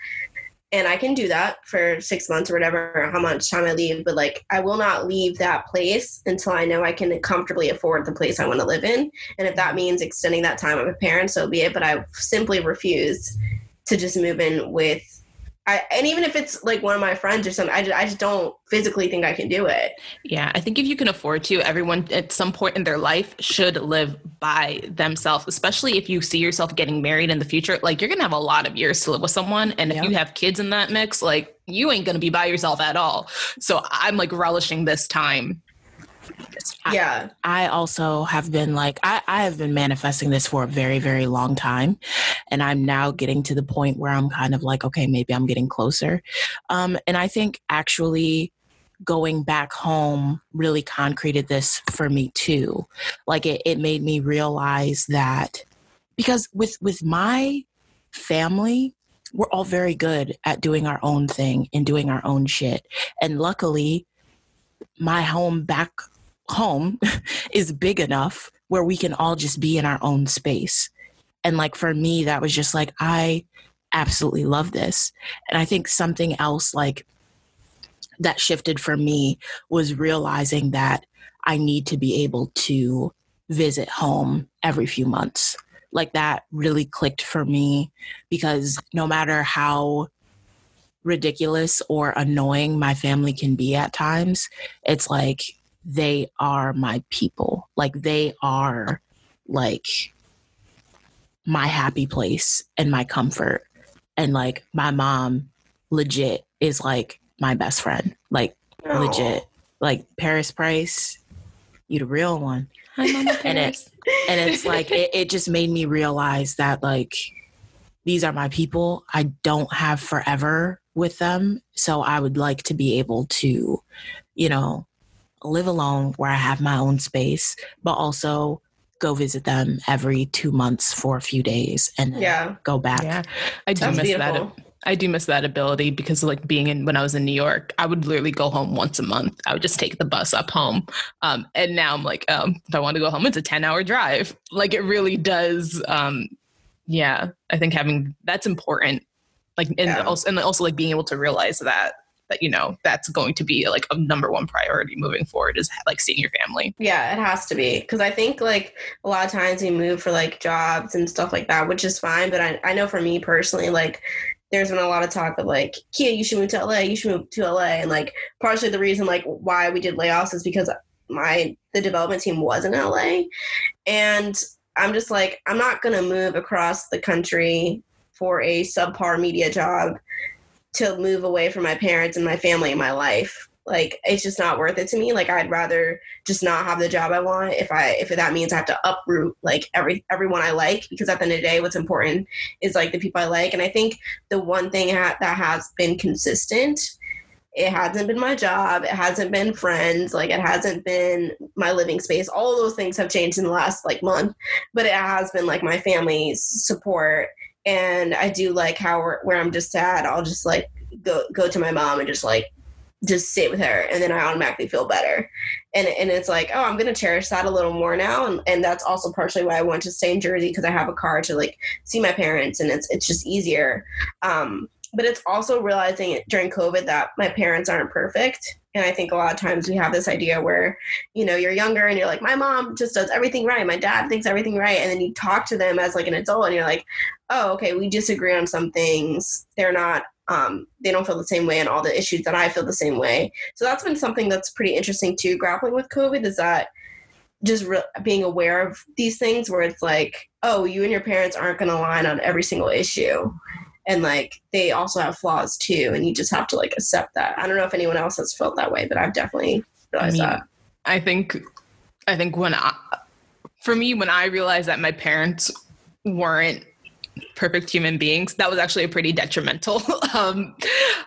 and I can do that for six months or whatever, how much time I leave. But like, I will not leave that place until I know I can comfortably afford the place I want to live in. And if that means extending that time with my parents, so be it. But I simply refuse to just move in with I, and even if it's like one of my friends or something, I just, I just don't physically think I can do it. Yeah, I think if you can afford to, everyone at some point in their life should live by themselves, especially if you see yourself getting married in the future. Like, you're going to have a lot of years to live with someone. And if you have kids in that mix, like, you ain't going to be by yourself at all. So I'm like relishing this time yeah. I, I also have been like, I, I have been manifesting this for a very, very long time. And I'm now getting to the point where I'm kind of like, okay, maybe I'm getting closer. Um, and I think actually going back home really concreted this for me too. Like it, it made me realize that because with with my family, we're all very good at doing our own thing and doing our own shit. And luckily, my home back home is big enough where we can all just be in our own space. And like for me, that was just like, I absolutely love this. And I think something else like that shifted for me was realizing that I need to be able to visit home every few months. Like that really clicked for me because no matter how ridiculous or annoying my family can be at times, it's like they are my people. Like they are like my happy place and my comfort. And like my mom legit is like my best friend. Like Aww. legit. Like Paris Price, you the real one. Hi, Mama and it's and it's like it, it just made me realize that like these are my people. I don't have forever with them. So I would like to be able to, you know, live alone where I have my own space, but also go visit them every two months for a few days and yeah. go back. Yeah, I do miss beautiful. that. I do miss that ability because like being in when I was in New York, I would literally go home once a month. I would just take the bus up home. Um, and now I'm like, um, if I want to go home, it's a 10 hour drive. Like it really does. Um, yeah, I think having that's important. Like, and yeah. also, and also like being able to realize that that you know that's going to be like a number one priority moving forward is like seeing your family. Yeah it has to be. Because i think like a lot of times we move for like jobs and stuff like that which is fine but i, I know for me personally like there's been a lot of talk of like kia you should move to la you should move to la and like partially the reason like why we did layoffs is because my the development team was in la and i'm just like i'm not going to move across the country for a subpar media job to move away from my parents and my family and my life. Like it's just not worth it to me. Like i'd rather just not have the job i want if i if that means i have to uproot like every everyone i like because at the end of the day what's important is like the people i like. And i think the one thing ha- that has been consistent it hasn't been my job it hasn't been friends like it hasn't been my living space. All those things have changed in the last like month but it has been like my family's support and I do like how where I'm just sad, I'll just like go go to my mom and just like just sit with her and then I automatically feel better. And and it's like, oh, I'm gonna cherish that a little more now. And and that's also partially why I want to stay in Jersey because I have a car to like see my parents and it's it's just easier. Um, but it's also realizing during COVID that my parents aren't perfect. And I think a lot of times we have this idea where, you know, you're younger and you're like, my mom just does everything right. My dad thinks everything right. And then you talk to them as like an adult and you're like, oh, okay, we disagree on some things. They're not, um, they don't feel the same way and all the issues that I feel the same way. So that's been something that's pretty interesting too, grappling with COVID is that just re- being aware of these things where it's like, oh, you and your parents aren't going to align on every single issue. And like they also have flaws too, and you just have to like accept that. I don't know if anyone else has felt that way, but I've definitely realized I mean, that. I think, I think when I, for me, when I realized that my parents weren't perfect human beings that was actually a pretty detrimental um,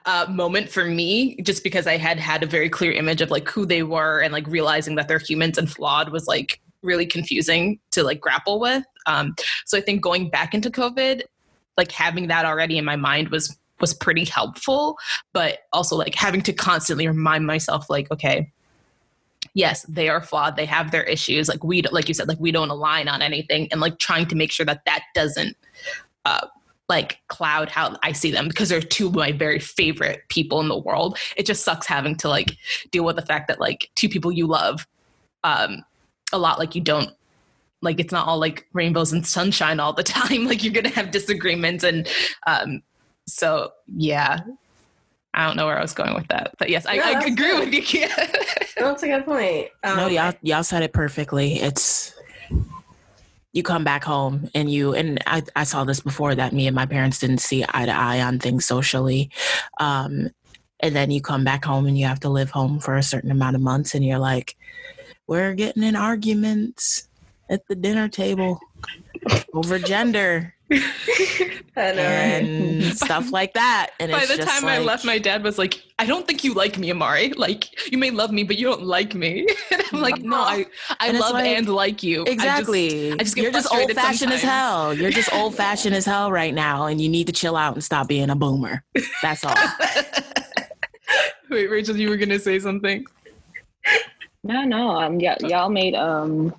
uh, moment for me just because i had had a very clear image of like who they were and like realizing that they're humans and flawed was like really confusing to like grapple with um, so i think going back into covid like having that already in my mind was was pretty helpful but also like having to constantly remind myself like okay yes they are flawed they have their issues like we like you said like we don't align on anything and like trying to make sure that that doesn't uh, like cloud how I see them because they're two of my very favorite people in the world. It just sucks having to like deal with the fact that like two people you love um a lot like you don't like it's not all like rainbows and sunshine all the time like you're gonna have disagreements and um so yeah i don't know where i was going with that but yes i, No, I agree good. with you Kia. That's a good point. Um, no, y'all y'all said it perfectly. It's you come back home and you and I, I saw this before that me and my parents didn't see eye to eye on things socially. Um, and then you come back home and you have to live home for a certain amount of months and you're like, we're getting in arguments at the dinner table over gender I know, right? and stuff like that. And by it's the just time i left my dad was like i don't think you like me amari like you may love me but you don't like me and i'm like no i i And love like- and like you I just- Exactly. I just get You're just old frustrated fashioned as hell. You're just old fashioned as hell right now, and you need to chill out and stop being a boomer. That's all. wait rachel you were gonna say something No, no. Um, y- y'all made um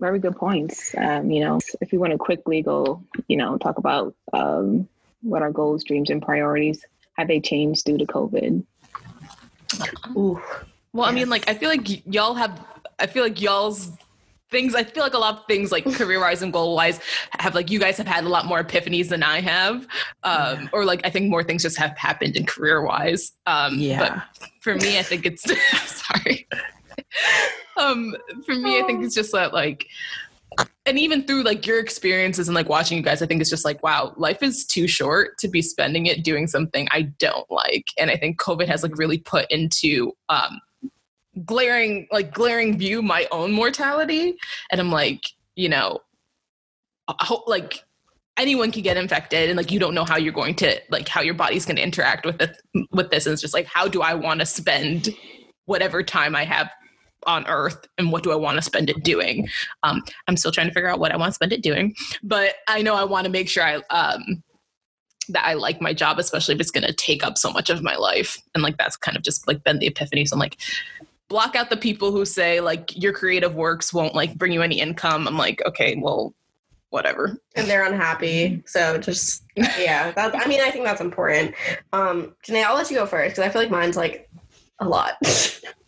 very good points. Um, you know, if you want to quickly go, you know, talk about um what our goals, dreams, and priorities have they changed due to COVID? Ooh. Well, I mean, like, I feel like y- y'all have, I feel like y'all's things, I feel like a lot of things, like career wise and goal wise, have like, you guys have had a lot more epiphanies than I have. Um, Yeah. Or like, I think more things just have happened in career wise. Um, Yeah. But for me, I think it's, sorry. um, for me, I think it's just that, like, and even through like your experiences and like watching you guys, I think it's just like, wow, life is too short to be spending it doing something I don't like. And I think COVID has like really put into um glaring, like glaring view my own mortality. And I'm like, you know, I hope like anyone can get infected and like you don't know how you're going to like how your body's going to interact with it with this and it's just like how do i want to spend whatever time i have on earth and what do i want to spend it doing um, i'm still trying to figure out what i want to spend it doing but i know i want to make sure i um, that i like my job especially if it's going to take up so much of my life and like that's kind of just like been the epiphany so i'm like block out the people who say like your creative works won't like bring you any income i'm like okay well whatever and they're unhappy. So just yeah, that's. I mean, I think that's important. Um, Janae, I'll let you go first because I feel like mine's like a lot.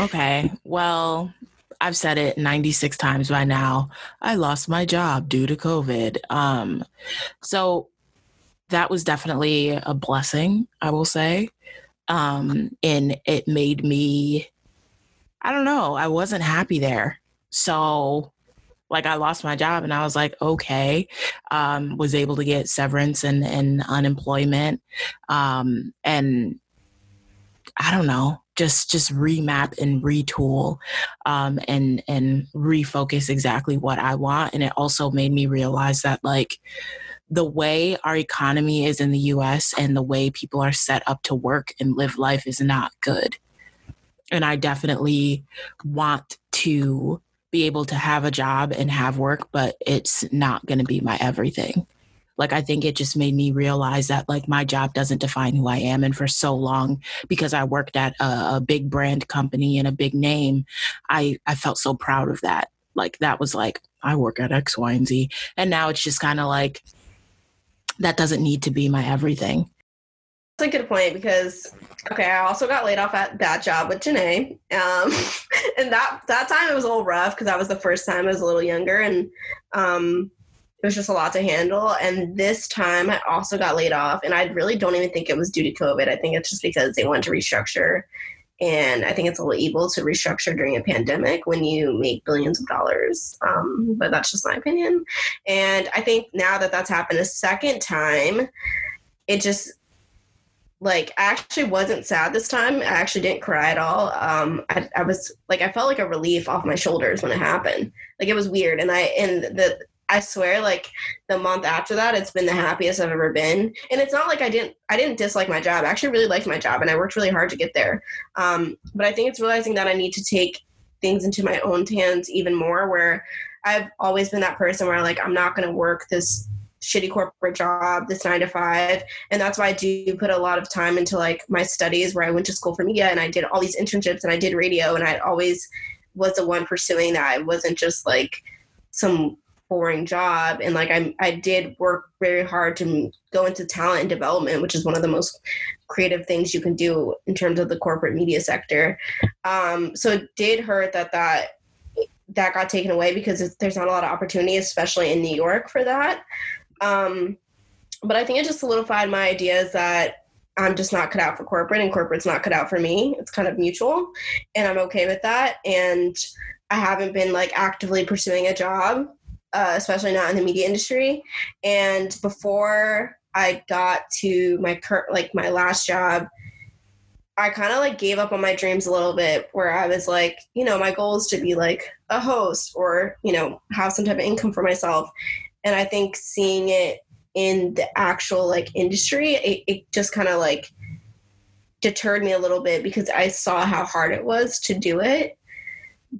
Okay. Well, I've said it 96 times by now. I lost my job due to COVID. Um, so that was definitely a blessing, I will say. Um, and it made me, I don't know, I wasn't happy there. So, like, I lost my job and I was like, okay, um, was able to get severance and, and unemployment. Um, and I don't know, just just remap and retool um, and and refocus exactly what I want. And it also made me realize that like the way our economy is in the US and the way people are set up to work and live life is not good. And I definitely want to be able to have a job and have work, but it's not going to be my everything. Like, I think it just made me realize that, like, my job doesn't define who I am. And for so long, because I worked at a, a big brand company and a big name, I, I felt so proud of that. Like, that was like, I work at X, Y, and Z. And now it's just kind of like, that doesn't need to be my everything. That's a good point because okay, I also got laid off at that job with Janae, um, and that that time it was a little rough because that was the first time I was a little younger and um, it was just a lot to handle. And this time I also got laid off, and I really don't even think it was due to COVID. I think it's just because they wanted to restructure, and I think it's a little evil to restructure during a pandemic when you make billions of dollars. Um, but that's just my opinion. And I think now that that's happened a second time, it just like I actually wasn't sad this time. I actually didn't cry at all. Um, I, I was like I felt like a relief off my shoulders when it happened. Like it was weird, and I and the I swear like the month after that, it's been the happiest I've ever been. And it's not like I didn't I didn't dislike my job. I actually really liked my job, and I worked really hard to get there. Um, but I think it's realizing that I need to take things into my own hands even more. Where I've always been that person where like I'm not going to work this shitty corporate job, this nine to five. And that's why I do put a lot of time into like my studies where I went to school for media and I did all these internships and I did radio and I always was the one pursuing that. I wasn't just like some boring job and like I I did work very hard to go into talent and development which is one of the most creative things you can do in terms of the corporate media sector um, so it did hurt that that that got taken away because there's not a lot of opportunity especially in New York for that um, but I think it just solidified my ideas that I'm just not cut out for corporate and corporate's not cut out for me. It's kind of mutual and I'm okay with that. And I haven't been like actively pursuing a job, uh, especially not in the media industry. And before I got to my current, like my last job, I kind of like gave up on my dreams a little bit where I was like, you know, my goal is to be like a host or, you know, have some type of income for myself. And I think seeing it in the actual like industry, it, it just kind of like deterred me a little bit because I saw how hard it was to do it.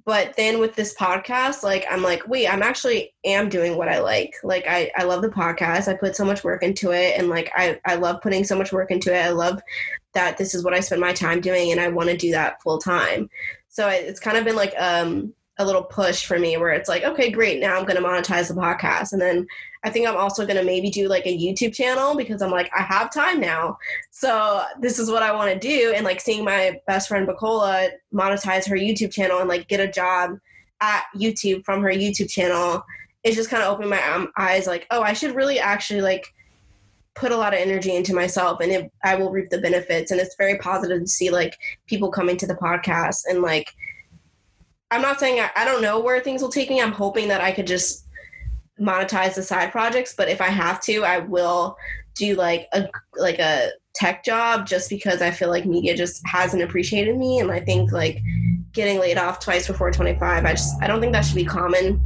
But then with this podcast, like I'm like, wait, I'm actually am doing what I like. Like I, I love the podcast. I put so much work into it and like I, I love putting so much work into it. I love that this is what I spend my time doing and I want to do that full time. So it's kind of been like um a little push for me where it's like, okay, great, now I'm going to monetize the podcast. And then I think I'm also going to maybe do like a YouTube channel because I'm like, I have time now. So this is what I want to do. And like seeing my best friend Bacola monetize her YouTube channel and like get a job at YouTube from her YouTube channel, it just kind of opened my um, eyes like, oh, I should really actually like put a lot of energy into myself and it, I will reap the benefits. And it's very positive to see like people coming to the podcast and like, I'm not saying I, I don't know where things will take me. I'm hoping that I could just monetize the side projects, but if I have to, I will do like a like a tech job just because I feel like media just hasn't appreciated me and I think like getting laid off twice before 25 I just I don't think that should be common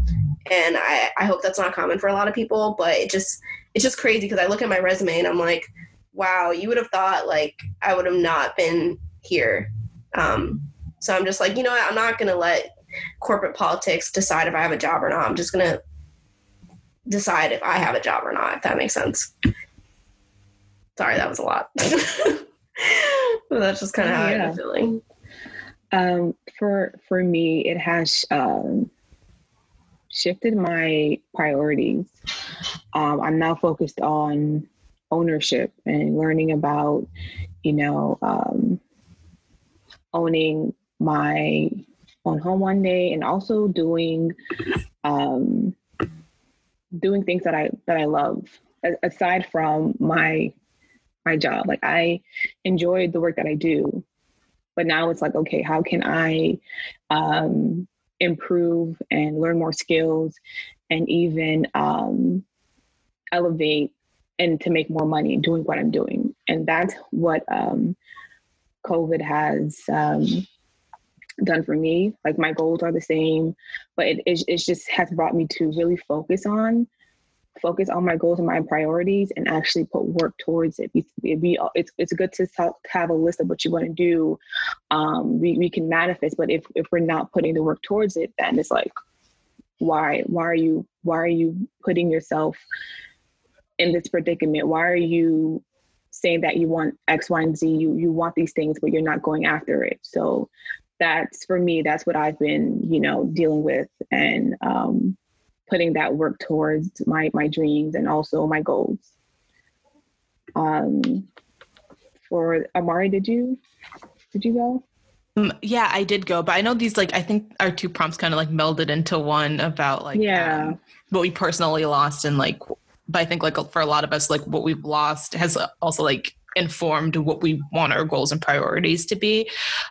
and I I hope that's not common for a lot of people but it just it's just crazy because I look at my resume and I'm like wow you would have thought like I would have not been here um so I'm just like, you know what? I'm not going to let corporate politics decide if I have a job or not. I'm just going to decide if I have a job or not, if that makes sense. Sorry, that was a lot. that's just kind of how yeah. I'm feeling. Um, for for me, it has um, shifted my priorities. Um, I'm now focused on ownership and learning about, you know, um, owning my own home one day and also doing um, doing things that I that I love aside from my my job. Like I enjoyed the work that I do, but now it's like, okay, how can I um, improve and learn more skills and even um, elevate and to make more money doing what I'm doing. And that's what um, COVID has um, done for me. Like my goals are the same, but it, it, just has brought me to really focus on focus on my goals and my priorities and actually put work towards it. It'd be, it's, it's good to have a list of what you want to do. Um, we, we can manifest, but if, if we're not putting the work towards it, then it's like, why, why are you, why are you putting yourself in this predicament? Why are you saying that you want X, Y, and Z, you, you want these things, but you're not going after it. So that's for me that's what i've been you know dealing with and um, putting that work towards my my dreams and also my goals. Um for amari did you did you go? Um, yeah, I did go, but I know these like I think our two prompts kind of like melded into one about like yeah. um, what we personally lost and like but I think like for a lot of us like what we've lost has also like informed what we want our goals and priorities to be.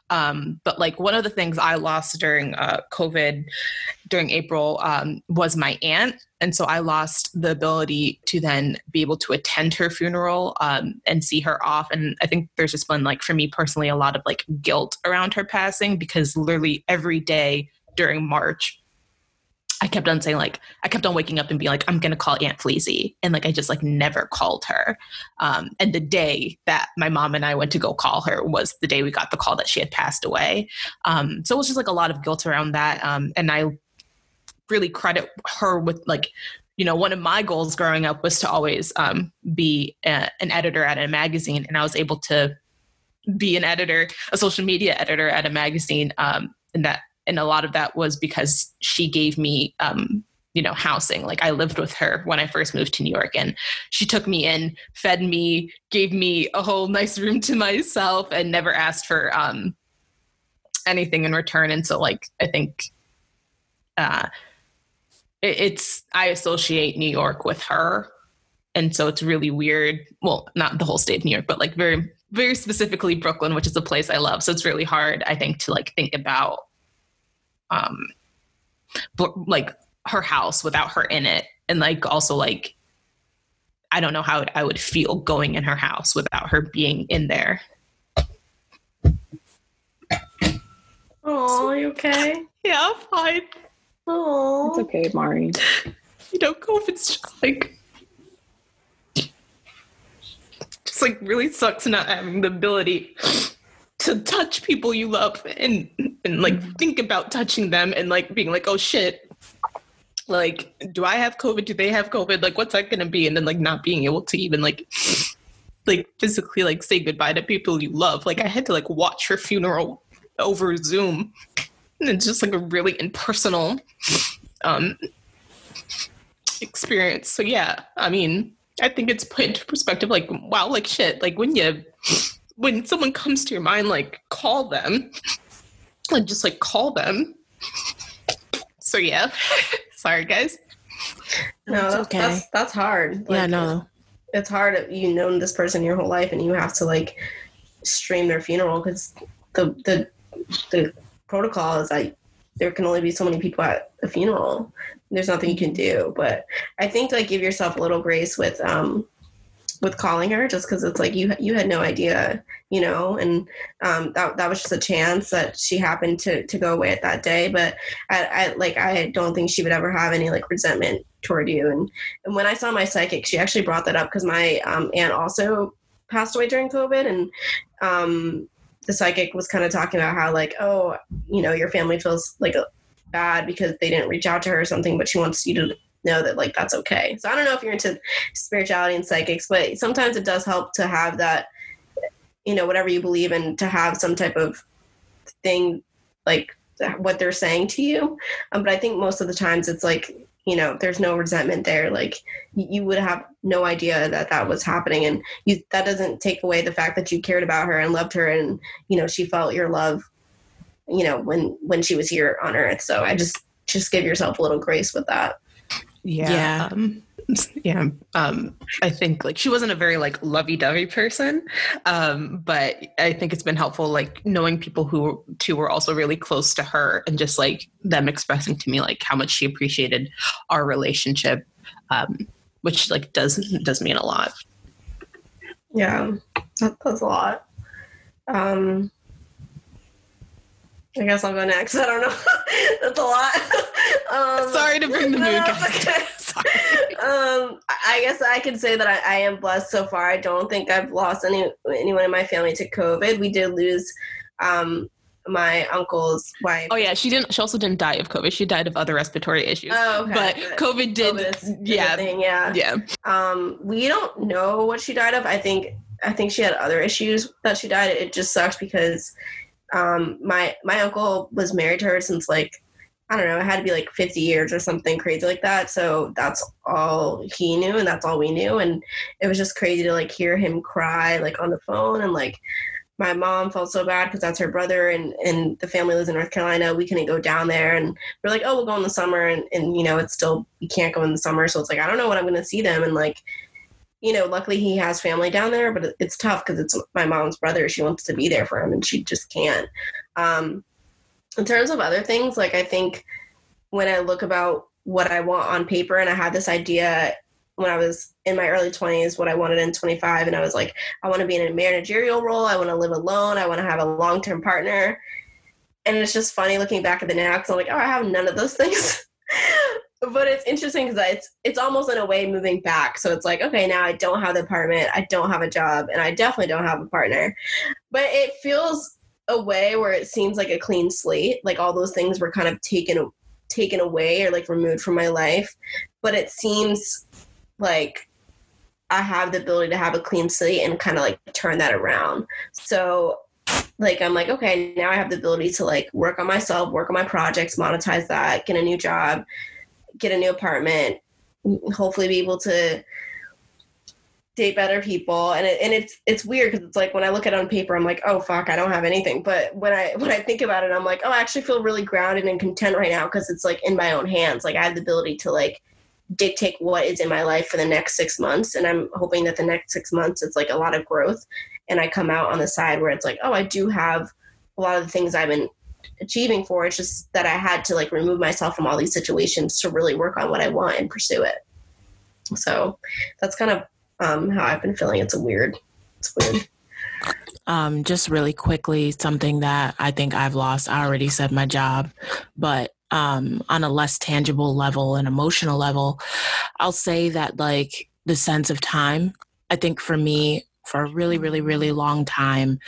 Um, but like one of the things I lost during uh, COVID during April um, was my aunt. And so I lost the ability to then be able to attend her funeral um, and see her off. And I think there's just been like, for me personally, a lot of like guilt around her passing because literally every day during March, I kept on saying like I kept on waking up and being like I'm gonna call Aunt Fleazy and like I just like never called her. Um, and the day that my mom and I went to go call her was the day we got the call that she had passed away. Um, so it was just like a lot of guilt around that. Um, and I really credit her with like you know one of my goals growing up was to always um, be a, an editor at a magazine and I was able to be an editor, a social media editor at a magazine, um, and that and a lot of that was because she gave me um, you know, housing. Like I lived with her when I first moved to New York and she took me in, fed me, gave me a whole nice room to myself and never asked for um anything in return. And so like I think uh it, it's I associate New York with her. And so it's really weird. Well, not the whole state of New York, but like very, very specifically Brooklyn, which is a place I love. So it's really hard, I think, to like think about um like her house without her in it. And like also like i don't know how i would feel going in her house without her being in there. Oh you okay? Yeah fine. Oh It's okay, Mari. you don't know covid's just like just like really sucks not having the ability to touch people you love and and like think about touching them and like being like oh shit. Like do i have covid? Do they have covid? Like what's that gonna be? And then like not being able to even like like physically like say goodbye to people you love. Like i had to like watch her funeral over zoom. And it's just like a really impersonal um experience. So yeah i mean i think it's put into perspective like wow like shit. Like when you when someone comes to your mind like call them. And just like call them. So yeah. Sorry guys. No That's that's, okay. that's that's hard. Yeah, no. it's hard if you known this person your whole life and you have to like stream their funeral because the the the protocol is that there can only be so many people at a funeral. There's nothing you can do. But i think like give yourself a little grace with um with calling her just because it's like you you had no idea you know? And um that, that was just a chance that she happened to to go away at that day. But I, I like i don't think she would ever have any like resentment toward you. And and when i saw my psychic she actually brought that up because my um, aunt also passed away during covid. And um the psychic was kind of talking about how like oh you know your family feels like bad because they didn't reach out to her or something but she wants you to know that like that's okay. So i don't know if you're into spirituality and psychics but sometimes it does help to have that you know whatever you believe in to have some type of thing like what they're saying to you. Um, but i think most of the times it's like you know there's no resentment there. Like you would have no idea that that was happening. And you that doesn't take away the fact that you cared about her and loved her and you know she felt your love you know when when she was here on earth. So i just just give yourself a little grace with that yeah. Yeah. um, yeah. Um i think like she wasn't a very like lovey-dovey person um but i think it's been helpful like knowing people who too were also really close to her and just like them expressing to me like how much she appreciated our relationship um which like does does mean a lot. Yeah. That, does a lot. Um i guess i'll go next. I don't know. That's a lot. Um, sorry to bring the mood no, okay. sorry. Um i guess i can say that I, I am blessed so far. I don't think i've lost any anyone in my family to covid. We did lose um my uncle's wife. Oh yeah she didn't she also didn't die of covid. She died of other respiratory issues. Oh, okay, but good. covid did COVID is- is a yeah. thing, yeah. Yeah. Um we don't know what she died of. I think i think she had other issues that she died. It just sucks because um my my uncle was married to her since like i don't know it had to be like 50 years or something crazy like that. So that's all he knew and that's all we knew. And it was just crazy to like hear him cry like on the phone. And like my mom felt so bad because that's her brother and and the family lives in north carolina. We couldn't go down there. And we're like oh we'll go in the summer. And and you know it's still we can't go in the summer. So it's like i don't know when i'm going to see them. And like you know luckily he has family down there but it's tough because it's my mom's brother. She wants to be there for him and she just can't. Um in terms of other things like i think when i look about what i want on paper and i had this idea when i was in my early 20s what i wanted in 25 and i was like i want to be in a managerial role. I want to live alone. I want to have a long-term partner. And it's just funny looking back at the now because i'm like oh i have none of those things but it's interesting because it's it's almost in a way moving back. So it's like okay now i don't have the apartment i don't have a job and i definitely don't have a partner. But it feels a way where it seems like a clean slate like all those things were kind of taken taken away or like removed from my life. But it seems like i have the ability to have a clean slate and kind of like turn that around. So like i'm like okay now i have the ability to like work on myself work on my projects monetize that get a new job get a new apartment, hopefully be able to date better people. And it, and it's it's weird because it's like when I look at it on paper I'm like oh fuck I don't have anything. But when I when I think about it I'm like oh I actually feel really grounded and content right now because it's like in my own hands. Like I have the ability to like dictate what is in my life for the next six months. And I'm hoping that the next six months it's like a lot of growth. And I come out on the side where it's like oh I do have a lot of the things I've been achieving for it's just that I had to like remove myself from all these situations to really work on what I want and pursue it so that's kind of um, how I've been feeling. It's a weird, it's weird. Um, just really quickly, something that I think I've lost. I already said my job, but um, on a less tangible level and emotional level, I'll say that like the sense of time. I think for me, for a really, really, really long time,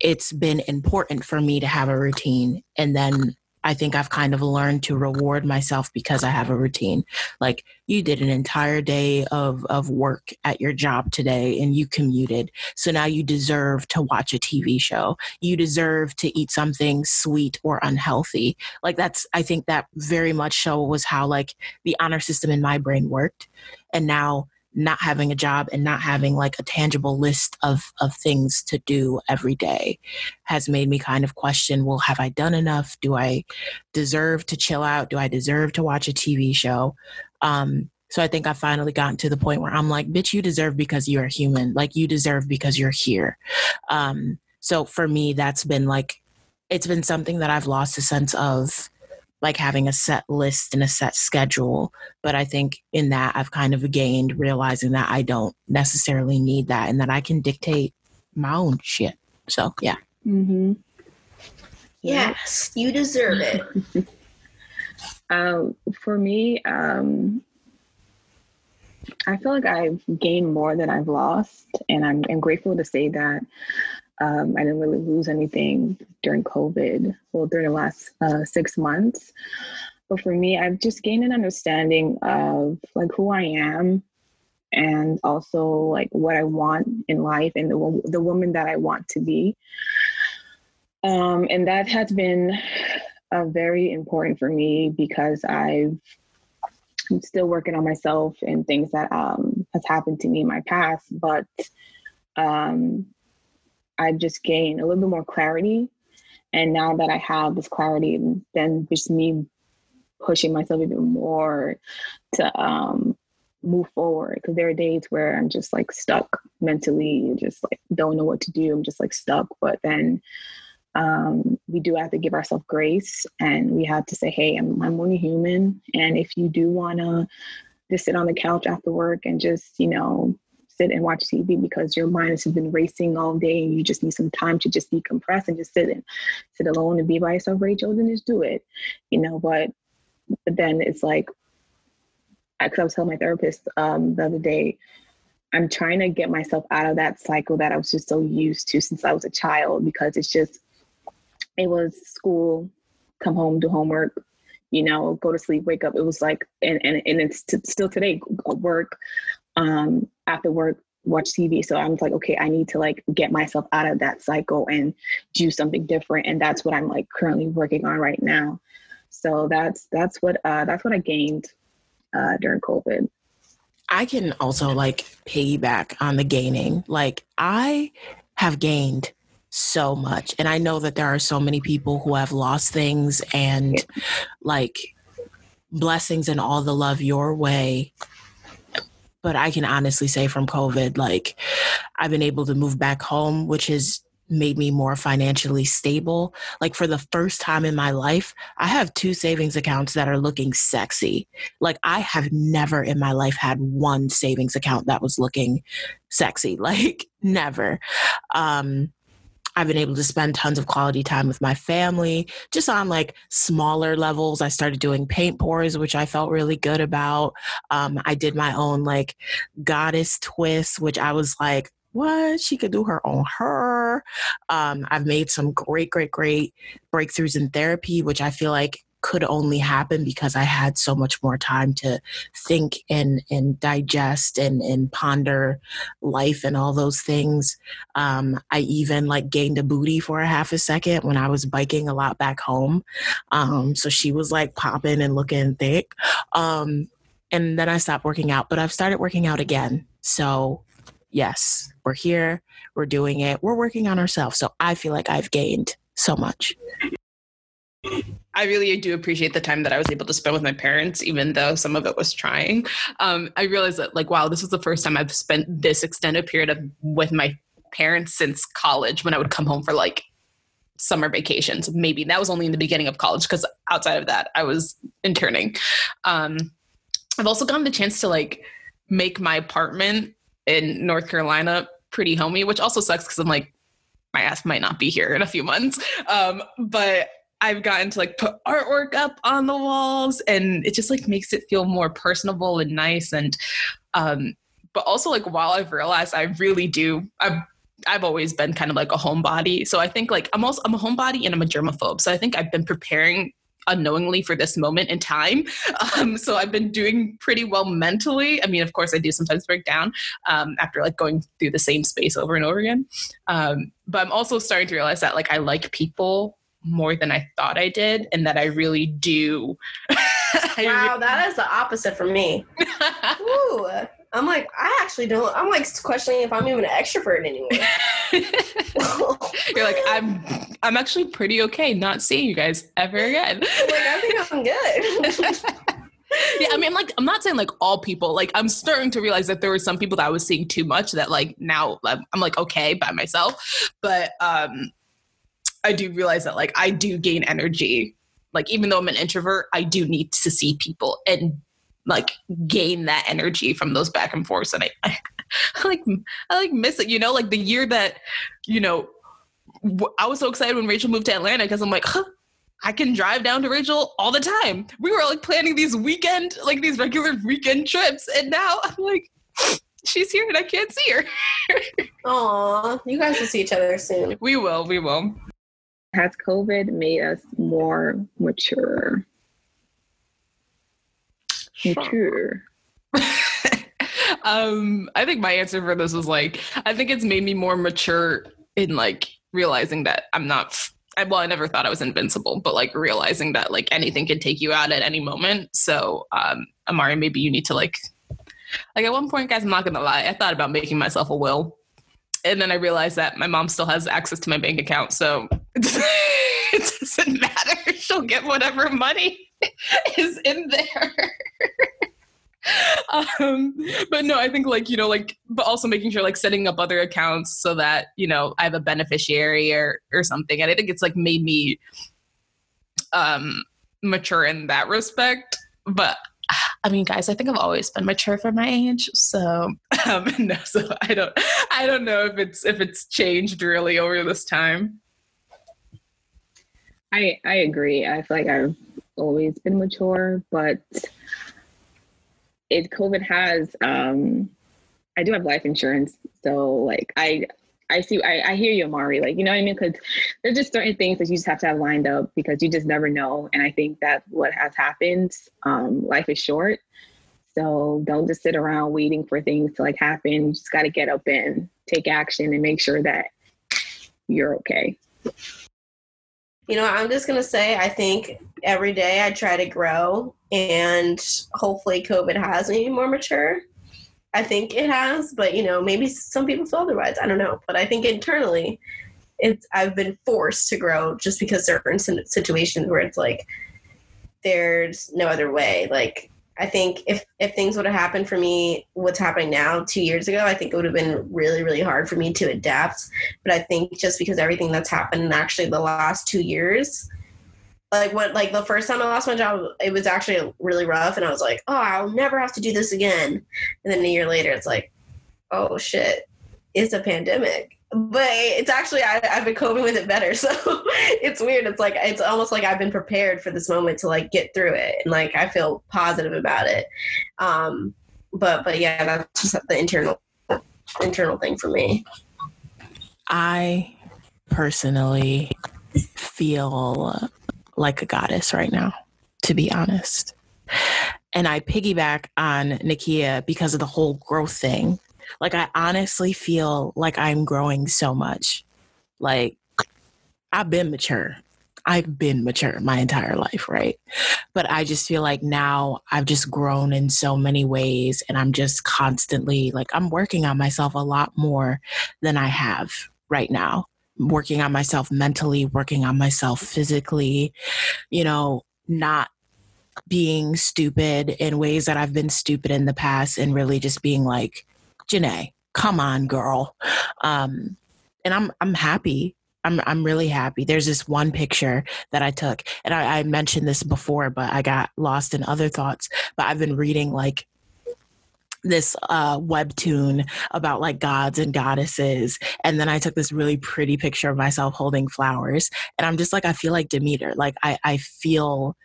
it's been important for me to have a routine. And then I think I've kind of learned to reward myself because I have a routine. Like you did an entire day of, of work at your job today and you commuted. So now you deserve to watch a TV show. You deserve to eat something sweet or unhealthy. Like that's, I think that very much so was how like the honor system in my brain worked. And now not having a job and not having like a tangible list of of things to do every day has made me kind of question well have i done enough? Do i deserve to chill out? Do i deserve to watch a tv show? Um so i think i finally gotten to the point where i'm like bitch you deserve because you're human. Like you deserve because you're here. Um so for me that's been like it's been something that i've lost a sense of like having a set list and a set schedule. But I think in that, I've kind of gained realizing that I don't necessarily need that and that I can dictate my own shit. So, yeah. Mm-hmm. Yes, you deserve it. um, for me, um, I feel like I've gained more than I've lost, and I'm, I'm grateful to say that um, I didn't really lose anything during COVID, well, during the last uh, six months. But for me, I've just gained an understanding of like who I am and also like what I want in life and the, the woman that I want to be. Um, and that has been uh, very important for me because I've I'm still working on myself and things that um, has happened to me in my past, but um, I've just gained a little bit more clarity. And now that I have this clarity, then just me pushing myself even more to um, move forward. Because there are days where I'm just like stuck mentally, just like don't know what to do. I'm just like stuck. But then um, we do have to give ourselves grace and we have to say, hey, I'm, I'm only human. And if you do want to just sit on the couch after work and just, you know, sit and watch TV because your mind has been racing all day and you just need some time to just decompress and just sit and sit alone and be by yourself, Rachel, then just do it. You know, but but then it's like because I was telling my therapist um, the other day, I'm trying to get myself out of that cycle that I was just so used to since I was a child because it's just it was school, come home, do homework, you know, go to sleep, wake up. It was like, and and, and it's t- still today, work, um, after work watch TV. So I'm like, okay, I need to like get myself out of that cycle and do something different. And that's what I'm like currently working on right now. So that's that's what uh that's what I gained uh during COVID. I can also like piggyback on the gaining. Like I have gained so much. And I know that there are so many people who have lost things and like blessings and all the love your way but I can honestly say from COVID, like I've been able to move back home, which has made me more financially stable. Like for the first time in my life, I have two savings accounts that are looking sexy. Like I have never in my life had one savings account that was looking sexy. Like never. Um I've been able to spend tons of quality time with my family, just on like smaller levels. I started doing paint pours, which I felt really good about. Um, I did my own like goddess twist, which I was like, what she could do her own her. Um, I've made some great, great, great breakthroughs in therapy, which I feel like could only happen because I had so much more time to think and and digest and and ponder life and all those things. Um, I even like gained a booty for a half a second when I was biking a lot back home. Um, so she was like popping and looking thick. Um, and then I stopped working out, but I've started working out again. So yes, we're here, we're doing it, we're working on ourselves. So I feel like I've gained so much. I really do appreciate the time that I was able to spend with my parents, even though some of it was trying. Um, I realized that, like, wow, this was the first time I've spent this extended period of with my parents since college when I would come home for like summer vacations. Maybe that was only in the beginning of college because outside of that, I was interning. Um, I've also gotten the chance to like make my apartment in North Carolina pretty homey, which also sucks because I'm like, my ass might not be here in a few months. Um, but I've gotten to like put artwork up on the walls and it just like makes it feel more personable and nice. And, um, but also like while I've realized I really do, I've, I've always been kind of like a homebody. So I think like I'm also, I'm a homebody and I'm a germaphobe. So I think I've been preparing unknowingly for this moment in time. Um, so I've been doing pretty well mentally. I mean, of course, I do sometimes break down um, after like going through the same space over and over again. Um, but I'm also starting to realize that like I like people more than I thought I did, and that I really do. wow, that is the opposite for me. Ooh. I'm like, I actually don't. I'm like questioning if I'm even an extrovert anymore. You're like, I'm, I'm actually pretty okay not seeing you guys ever again. like, I think I'm good. yeah, I mean, like, I'm not saying like all people. Like, I'm starting to realize that there were some people that I was seeing too much. That like now I'm like okay by myself, but um, I do realize that like I do gain energy. Like, even though I'm an introvert, I do need to see people and like gain that energy from those back and forths. And I, I, I like I like miss it you know? Like the year that you know I was so excited when Rachel moved to Atlanta because I'm like huh, I can drive down to Rachel all the time. We were like planning these weekend like these regular weekend trips. And now I'm like she's here and I can't see her. Aw, you guys will see each other soon. We will we will has COVID made us more mature mature? um, I think my answer for this was like, I think it's made me more mature in like realizing that I'm not. I, well, I never thought I was invincible, but like realizing that like anything can take you out at any moment. So, um, Amari, maybe you need to like, like at one point, guys, I'm not gonna lie, I thought about making myself a will, and then I realized that my mom still has access to my bank account, so it doesn't matter. She'll get whatever money is in there. um, but no, I think like, you know, like, but also making sure like setting up other accounts so that, you know, I have a beneficiary or, or something. And I think it's like made me um, mature in that respect. But I mean, guys, I think I've always been mature for my age. So, um, no, so I don't, I don't know if it's, if it's changed really over this time. I, I agree. I feel like I've always been mature, but it COVID has um I do have life insurance. So like I I see I, I hear you, Amari. Like, you know what I mean? Because there's just certain things that you just have to have lined up because you just never know. And I think that's what has happened. Um, life is short. So don't just sit around waiting for things to like happen. You just gotta get up and take action and make sure that you're okay. You know, I'm just gonna say I think every day I try to grow and hopefully COVID has me more mature. I think it has, but you know, maybe some people feel otherwise. I don't know, but I think internally, it's I've been forced to grow just because there are situations where it's like there's no other way. Like I think if if things would have happened for me, what's happening now, two years ago, I think it would have been really really hard for me to adapt. But I think just because everything that's happened in actually the last two years, like what like the first time I lost my job, it was actually really rough, and I was like, oh, I'll never have to do this again. And then a year later, it's like, oh shit, it's a pandemic. But it's actually I, have been coping with it better so it's weird. It's like it's almost like i've been prepared for this moment to like get through it and like i feel positive about it. Um but but yeah that's just the internal internal thing for me. I personally feel like a goddess right now to be honest. And I piggyback on Nakia because of the whole growth thing. Like, I honestly feel like I'm growing so much. Like, I've been mature. I've been mature my entire life, right? But I just feel like now I've just grown in so many ways and I'm just constantly like I'm working on myself a lot more than I have right now. Working on myself mentally, working on myself physically, you know, not being stupid in ways that I've been stupid in the past and really just being like, Janae, come on, girl. Um, and I'm I'm happy I'm I'm really happy. There's this one picture that I took, and I, I mentioned this before, but I got lost in other thoughts. But I've been reading like this uh, webtoon about like gods and goddesses. And then I took this really pretty picture of myself holding flowers. And I'm just like, I feel like Demeter. Like, I, I feel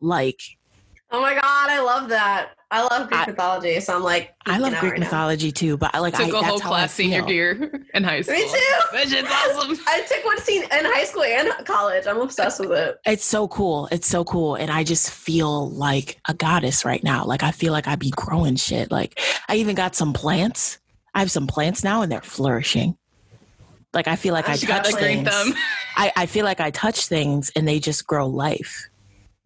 like. Oh my God, I love that. I love Greek I, mythology, so I'm like. I love Greek right mythology now. too, but I like. Took I, a whole class senior year in high school. Me too. Which is awesome. I took one scene in high school and college. I'm obsessed with it. It's so cool. It's so cool, and I just feel like a goddess right now. Like I feel like I'd be growing shit. Like I even got some plants. I have some plants now, and they're flourishing. Like I feel like oh, I, I touch things. Them. I, I feel like I touch things, and they just grow life.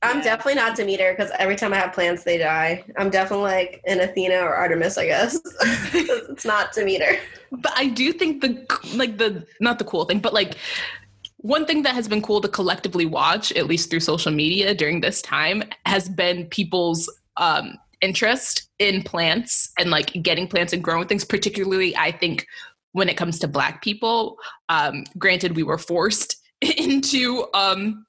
I'm definitely not Demeter because every time I have plants, they die. I'm definitely like an Athena or Artemis, I guess. it's not Demeter. But I do think the like the not the cool thing, but like one thing that has been cool to collectively watch, at least through social media during this time, has been people's um, interest in plants and like getting plants and growing things. Particularly, I think when it comes to Black people. Um, granted, we were forced into um,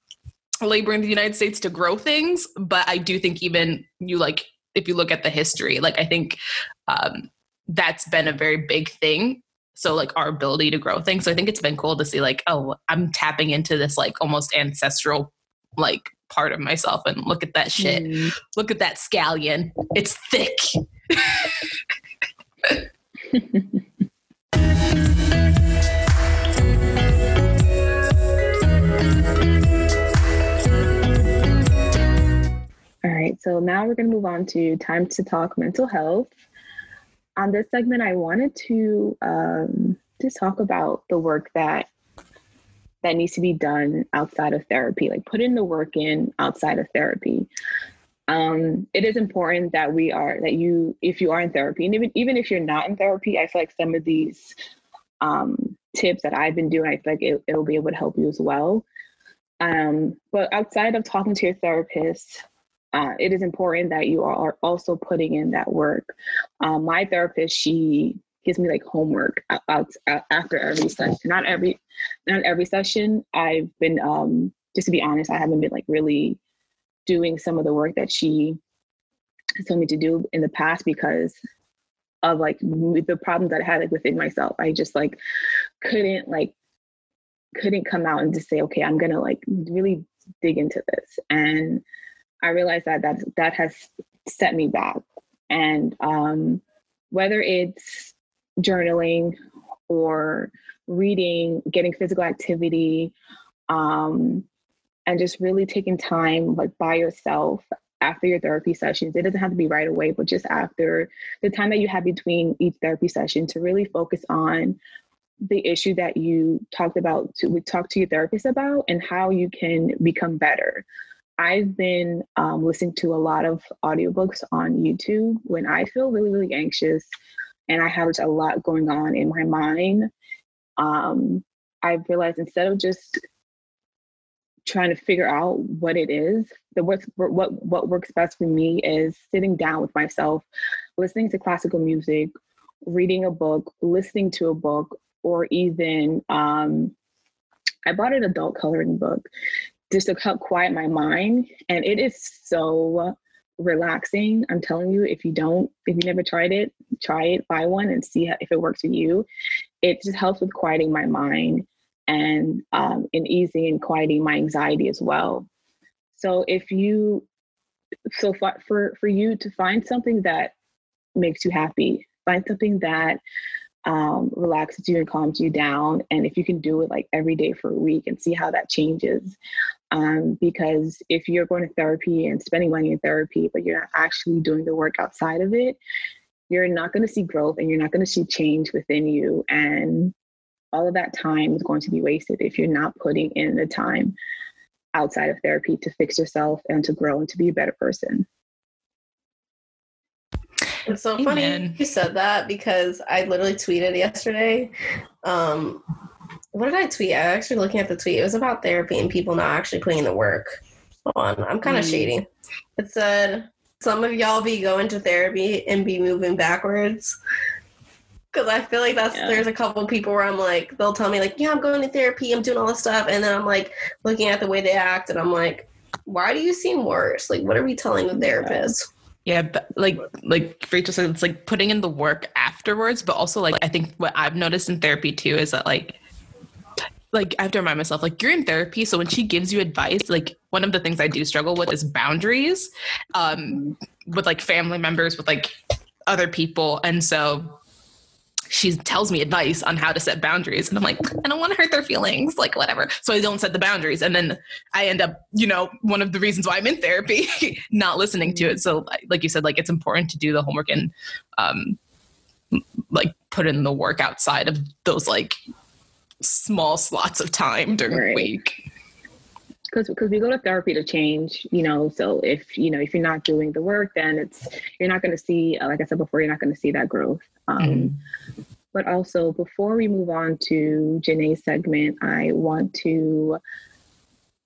labor in the United States to grow things, but I do think even you like if you look at the history, like I think um, that's been a very big thing. So like our ability to grow things. So I think it's been cool to see like, oh, I'm tapping into this like almost ancestral like part of myself and look at that shit. Mm. Look at that scallion. It's thick. now we're going to move on to time to talk mental health. On this segment, I wanted to um, just talk about the work that that needs to be done outside of therapy, like put in the work in outside of therapy. Um, it is important that we are that you, if you are in therapy, and even even if you're not in therapy, I feel like some of these um, tips that I've been doing, I feel like it, it'll be able to help you as well. Um, but outside of talking to your therapist, uh, it is important that you are also putting in that work. Um, my therapist, she gives me like homework out, out, out, after every session. Not every, not every session. I've been, um, just to be honest, I haven't been like really doing some of the work that she told me to do in the past because of like the problems that I had like within myself. I just like couldn't like couldn't come out and just say, okay, I'm gonna like really dig into this and I realized that that that has set me back. And um, whether it's journaling or reading, getting physical activity, um, and just really taking time like by yourself after your therapy sessions. It doesn't have to be right away, but just after the time that you have between each therapy session to really focus on the issue that you talked about to we talked to your therapist about and how you can become better I've been um, listening to a lot of audiobooks on YouTube when I feel really, really anxious and I have a lot going on in my mind. Um, I've realized instead of just trying to figure out what it is, the what what what works best for me is sitting down with myself, listening to classical music, reading a book, listening to a book, or even um, I bought an adult coloring book just to help quiet my mind. And it is so relaxing. I'm telling you, if you don't, if you never tried it, try it, buy one and see if it works for you. It just helps with quieting my mind and um, in easing and quieting my anxiety as well. So if you, so for, for, for you to find something that makes you happy, find something that um, relaxes you and calms you down. And if you can do it like every day for a week and see how that changes, Um, because if you're going to therapy and spending money in therapy, but you're not actually doing the work outside of it, you're not going to see growth and you're not going to see change within you. And all of that time is going to be wasted if you're not putting in the time outside of therapy to fix yourself and to grow and to be a better person. It's so funny you said that because I literally tweeted yesterday. Um, what did I tweet? I actually looking at the tweet. It was about therapy and people not actually putting in the work. Hold on, I'm kind of mm. shady. It said some of y'all be going to therapy and be moving backwards. Cause I feel like that's yeah. there's a couple people where I'm like they'll tell me like yeah I'm going to therapy I'm doing all this stuff and then I'm like looking at the way they act and I'm like why do you seem worse like what are we telling the therapist yeah, but like like Rachel said, it's like putting in the work afterwards. But also, like I think what I've noticed in therapy too is that like like I have to remind myself, like you're in therapy, so when she gives you advice, like one of the things I do struggle with is boundaries, um, with like family members, with like other people, and so she tells me advice on how to set boundaries and i'm like i don't want to hurt their feelings like whatever. So i don't set the boundaries and then i end up you know one of the reasons why i'm in therapy not listening to it. So like you said like it's important to do the homework and um like put in the work outside of those like small slots of time during right. the week because because we go to therapy to change you know so if you know if you're not doing the work then it's you're not going to see like i said before you're not going to see that growth um, mm. but also before we move on to Janae's segment i want to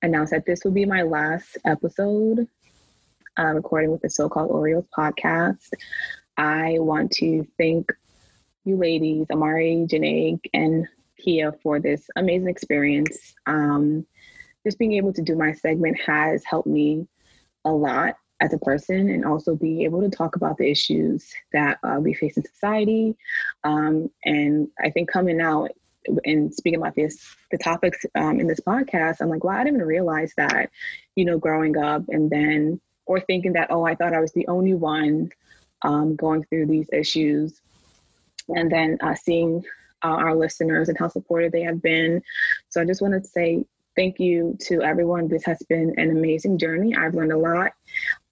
announce that this will be my last episode uh, recording with the so-called Oreos podcast i want to thank you ladies amari Janae, and kia for this amazing experience um, just being able to do my segment has helped me a lot as a person and also be able to talk about the issues that uh, we face in society. Um, and I think coming out and speaking about this, the topics um, in this podcast, I'm like, wow, I didn't even realize that, you know, growing up and then, or thinking that, oh, I thought I was the only one um, going through these issues. And then uh, seeing uh, our listeners and how supportive they have been. So I just wanted to say thank you to everyone. This has been an amazing journey. I've learned a lot.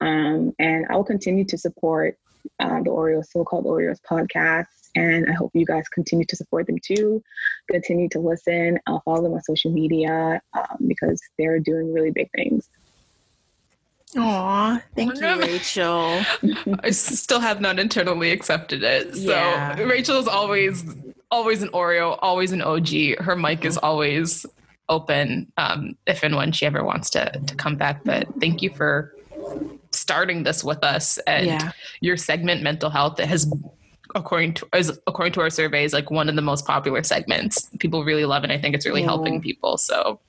Um, and I will continue to support uh, the Oreos, so called Oreos podcast. And I hope you guys continue to support them too. Continue to listen. I'll follow them on social media um, because they're doing really big things. Aw, thank you, Rachel. I still have not internally accepted it. So yeah. Rachel is always always an Oreo, always an OG. Her mic is always open um, if and when she ever wants to to come back. But thank you for starting this with us and yeah. your segment mental health that has according to as according to our surveys like one of the most popular segments people really love it i think it's really yeah. helping people so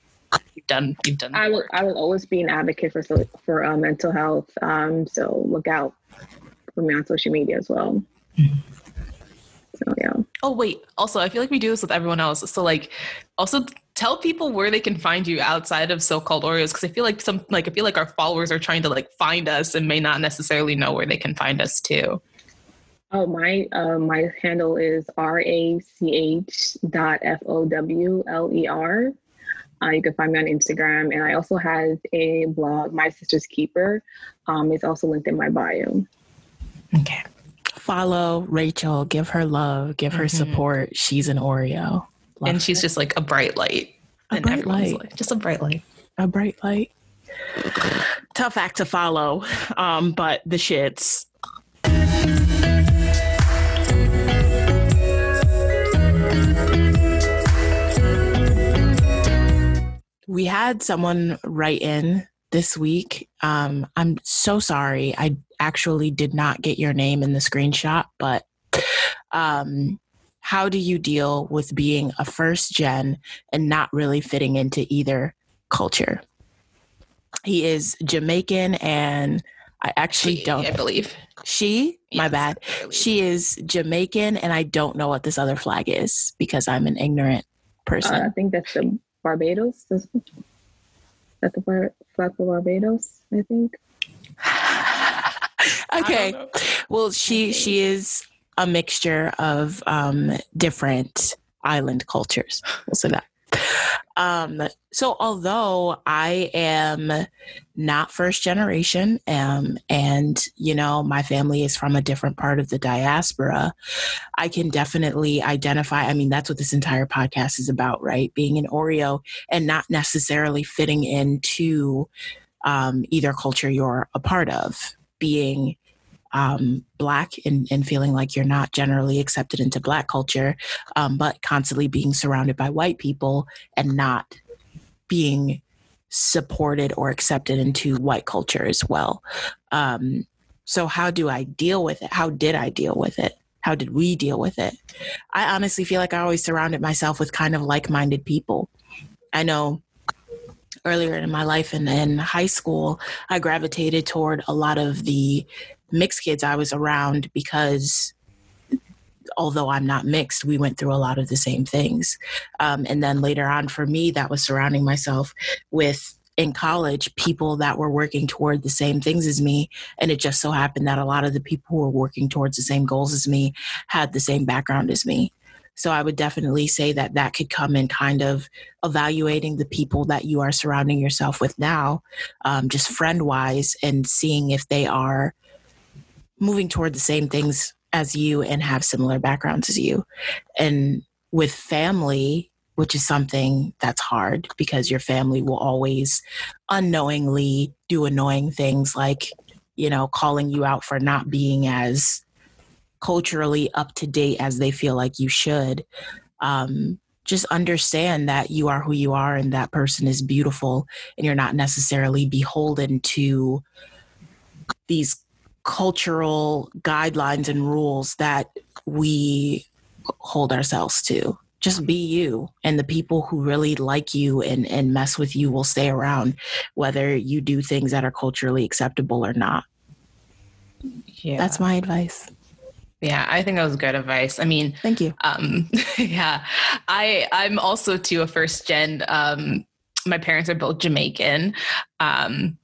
you've done you've done i will work. i will always be an advocate for for uh, mental health um so look out for me on social media as well so yeah oh wait also i feel like we do this with everyone else so like also tell people where they can find you outside of so-called Oreos because I feel like some like I feel like our followers are trying to like find us and may not necessarily know where they can find us too. Oh, my uh, my handle is r a c h dot f o w l e r. Uh, you can find me on Instagram, and I also have a blog, My Sister's Keeper. Um, it's also linked in my bio. Okay. Follow Rachel, give her love, give her mm-hmm. support. She's an Oreo. Love and she's just like a bright light. A bright light. Like, just a bright light. A bright light. Tough act to follow, um, but the shits. We had someone write in this week. Um, I'm so sorry. I actually did not get your name in the screenshot, but um, how do you deal with being a first gen and not really fitting into either culture? He is Jamaican and I actually she, don't I believe. She, yes, my bad. She is Jamaican and I don't know what this other flag is because I'm an ignorant person. Uh, I think that's the Barbados. That's the flag for Barbados, I think. okay. I well, she she is a mixture of um, different island cultures. We'll say that. Um, so although I am not first generation, um, and you know my family is from a different part of the diaspora, I can definitely identify. I mean, that's what this entire podcast is about, right? Being an Oreo and not necessarily fitting into um, either culture you're a part of, being um, black and, and, feeling like you're not generally accepted into black culture, um, but constantly being surrounded by white people and not being supported or accepted into white culture as well. Um, so, how do I deal with it? How did I deal with it? How did we deal with it? I honestly feel like I always surrounded myself with kind of like minded people. I know earlier in my life and in high school, I gravitated toward a lot of the mixed kids I was around because although I'm not mixed, we went through a lot of the same things. Um, and then later on, for me, that was surrounding myself with in college people that were working toward the same things as me. And it just so happened that a lot of the people who were working towards the same goals as me had the same background as me. So I would definitely say that that could come in kind of evaluating the people that you are surrounding yourself with now, um, just friend wise, and seeing if they are moving toward the same things as you and have similar backgrounds as you. And with family, which is something that's hard because your family will always unknowingly do annoying things like, you know, calling you out for not being as culturally up to date as they feel like you should. Um, just understand that you are who you are and that person is beautiful and you're not necessarily beholden to these cultural guidelines and rules that we hold ourselves to just be you and the people who really like you and, and mess with you will stay around whether you do things that are culturally acceptable or not yeah that's my advice yeah, I think that was good advice. I mean, thank you. Um, yeah, I I'm also to a first gen. Um, my parents are both Jamaican. Um,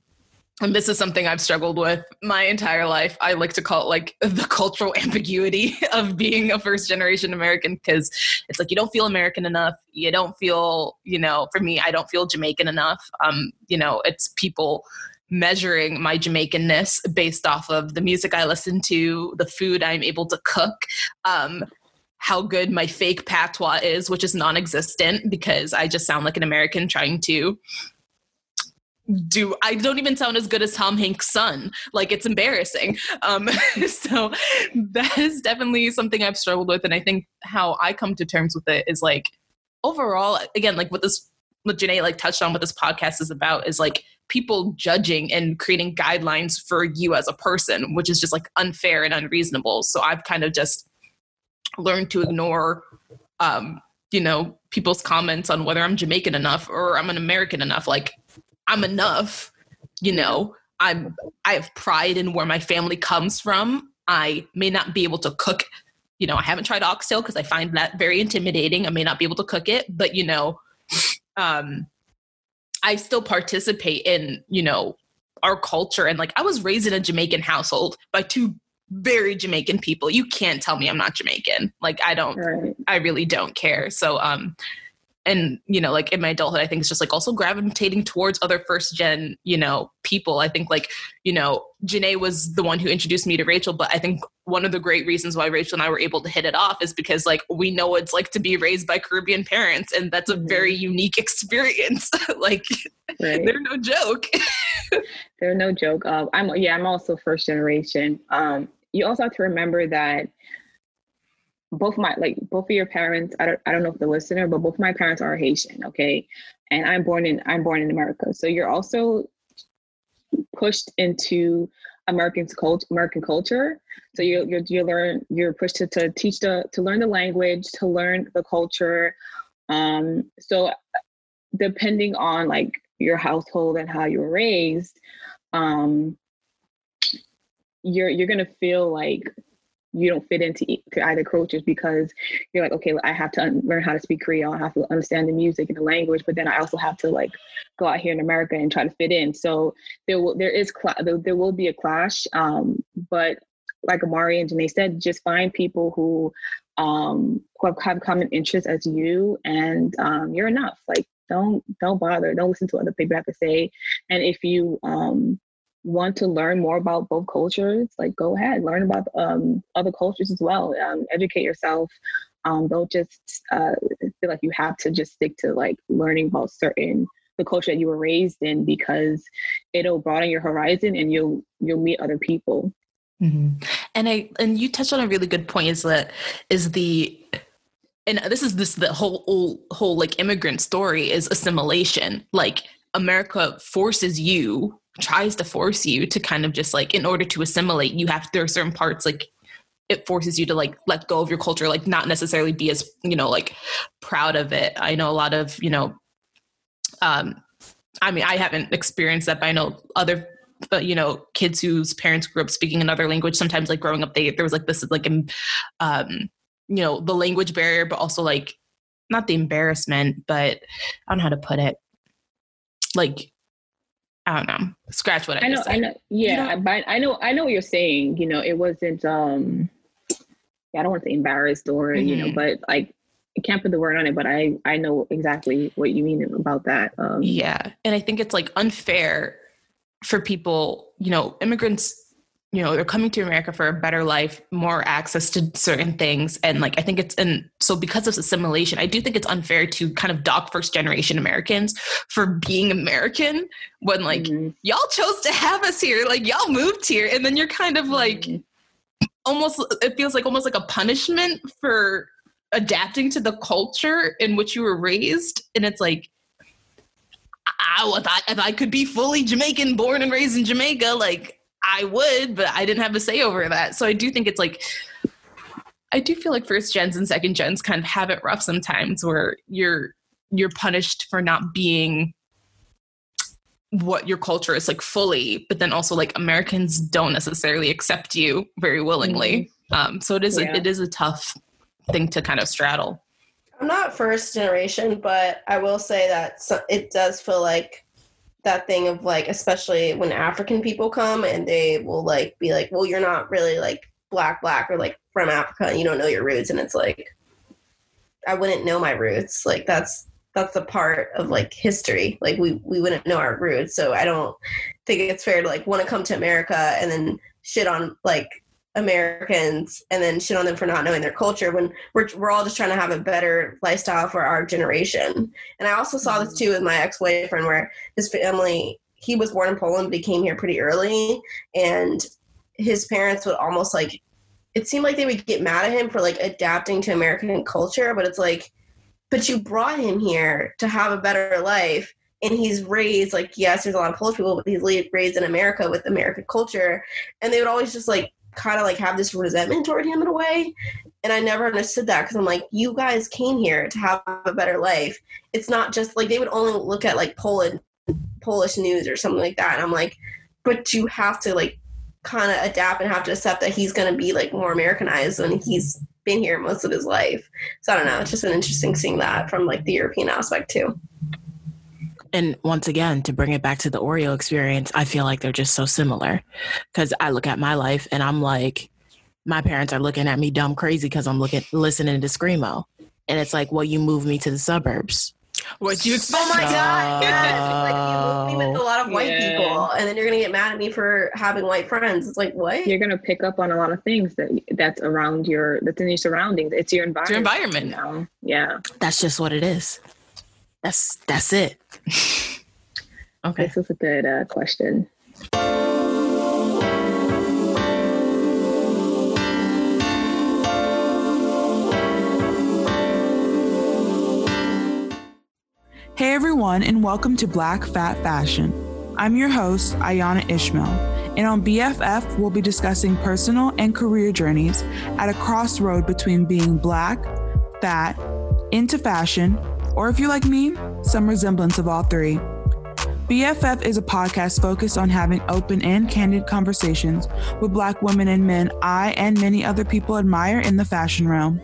and this is something I've struggled with my entire life. I like to call it like the cultural ambiguity of being a first generation American because it's like you don't feel American enough. You don't feel, you know, for me, I don't feel Jamaican enough. Um, you know, it's people measuring my Jamaicanness based off of the music I listen to, the food I'm able to cook, um, how good my fake patois is, which is non existent because I just sound like an American trying to do I don't even sound as good as Tom Hanks' son. Like it's embarrassing. Um, so that is definitely something I've struggled with, and I think how I come to terms with it is like overall, again, like what this what Janae like touched on, what this podcast is about is like people judging and creating guidelines for you as a person, which is just like unfair and unreasonable. So I've kind of just learned to ignore um, you know, people's comments on whether I'm Jamaican enough or I'm an American enough. Like I'm enough, you know. I'm I have pride in where my family comes from. I may not be able to cook, you know, I haven't tried oxtail because I find that very intimidating. I may not be able to cook it, but you know, um I still participate in, you know, our culture and like I was raised in a Jamaican household by two very Jamaican people. You can't tell me I'm not Jamaican. Like I don't right. I really don't care. So um and you know like in my adulthood i think it's just like also gravitating towards other first gen you know people i think like you know Janae was the one who introduced me to Rachel, but I think one of the great reasons why Rachel and I were able to hit it off is because like we know what it's like to be raised by Caribbean parents, and that's a mm-hmm. very unique experience. like right. they're no joke. they're no joke. Uh, I'm yeah, I'm also first generation. Um, you also have to remember that both my like both of your parents I don't, I don't know if the listener but both my parents are haitian okay? And i'm born in i'm born in america. So you're also pushed into american culture american culture. So you you you learn you're pushed to, to teach the to learn the language to learn the culture. Um so depending on like your household and how you were raised um you're you're gonna feel like you don't fit into either cultures because you're like, okay, I have to un- learn how to speak Creole. I have to understand the music and the language, but then I also have to like go out here in America and try to fit in. So there will there is cl- there, there will be a clash, um, but like Amari and Janae said, just find people who um, who have, have common interests as you, and um, you're enough. Like, don't don't bother. Don't listen to other people have to say. And if you um, want to learn more about both cultures, like go ahead, learn about um, other cultures as well. Um, educate yourself. Um, don't just uh, feel like you have to just stick to like learning about certain the culture that you were raised in because it'll broaden your horizon and you'll you'll meet other people. Mm-hmm. And I and you touched on a really good point is that is the and this is this the whole whole, whole like immigrant story is assimilation. Like America forces you tries to force you to kind of just like in order to assimilate you have there are certain parts like it forces you to like let go of your culture like not necessarily be as you know like proud of it. I know a lot of you know um i mean i haven't experienced that but i know other but you know kids whose parents grew up speaking another language sometimes like growing up they there was like this like um you know the language barrier but also like not the embarrassment but i don't know how to put it. Like I don't know. Scratch what I, I know. I know. Yeah, you know? but I know. I know what you're saying. You know, it wasn't. um yeah, I don't want to say embarrassed or mm-hmm. you know, mm-hmm. but like I can't put the word on it, but I I know exactly what you mean about that. Um, yeah, and I think it's like unfair for people. You know, immigrants you know they're coming to america for a better life more access to certain things and like i think it's and so because of assimilation i do think it's unfair to kind of dock first generation americans for being american when like mm-hmm. y'all chose to have us here like y'all moved here and then you're kind of like mm-hmm. almost it feels like almost like a punishment for adapting to the culture in which you were raised and it's like I, if I, if I could be fully Jamaican, born and raised in Jamaica, like I would, but I didn't have a say over that. So I do think it's like I do feel like first gens and second gens kind of have it rough sometimes where you're you're punished for not being what your culture is like fully, but then also like Americans don't necessarily accept you very willingly. Mm-hmm. Um, so it is yeah. a, it is a tough thing to kind of straddle. I'm not first generation, but I will say that it does feel like that thing of like especially when african people come and they will like be like well you're not really like black black or like from africa and you don't know your roots. And it's like i wouldn't know my roots. Like that's that's a part of like history. Like we we wouldn't know our roots. So i don't think it's fair to like want to come to america and then shit on like Americans and then shit on them for not knowing their culture when we're, we're all just trying to have a better lifestyle for our generation. And I also saw this mm. too with my ex boyfriend, where his family, he was born in Poland, but he came here pretty early. And his parents would almost like, it seemed like they would get mad at him for like adapting to American culture, but it's like, but you brought him here to have a better life and he's raised like yes there's a lot of polish people but he's raised in america with american culture and they would always just like kind of like have this resentment toward him in a way. And I never understood that because I'm like, you guys came here to have a better life. It's not just like they would only look at like Poland, Polish news or something like that. And I'm like, but you have to like kind of adapt and have to accept that he's going to be like more Americanized when he's been here most of his life. So I don't know. It's just been interesting seeing that from like the European aspect too. And once again, to bring it back to the Oreo experience, I feel like they're just so similar. Because I look at my life and I'm like, my parents are looking at me dumb crazy because I'm looking listening to Screamo. And it's like, well, you moved me to the suburbs. What you expect? Oh my god! like you moved me with a lot of white yeah. people, and then you're gonna get mad at me for having white friends. It's like what? You're gonna pick up on a lot of things that that's around your that's in your surroundings. It's your environment. It's your environment now. Yeah, that's just what it is. That's that's it. okay, this is a good uh, question. Hey everyone, and welcome to Black Fat Fashion. I'm your host, Ayana Ishmael, and on BFF, we'll be discussing personal and career journeys at a crossroad between being black, fat, into fashion, or if you're like me, some resemblance of all three. BFF is a podcast focused on having open and candid conversations with Black women and men I and many other people admire in the fashion realm.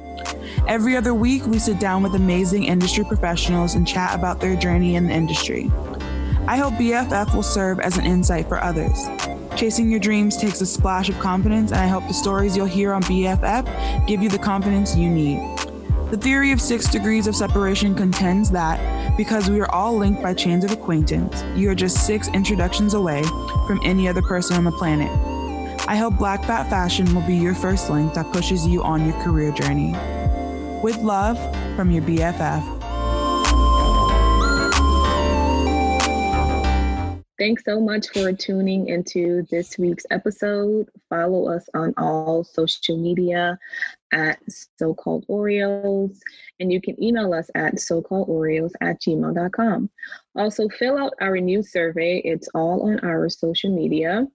Every other week, we sit down with amazing industry professionals and chat about their journey in the industry. I hope BFF will serve as an insight for others. Chasing your dreams takes a splash of confidence, and I hope the stories you'll hear on BFF give you the confidence you need. The theory of six degrees of separation contends that because we are all linked by chains of acquaintance, you are just six introductions away from any other person on the planet. I hope Black Fat Fashion will be your first link that pushes you on your career journey. With love from your BFF. Thanks so much for tuning into this week's episode. Follow us on all social media at so called Oreos, and you can email us at so called Oreos at gmail.com. Also, fill out our new survey, it's all on our social media.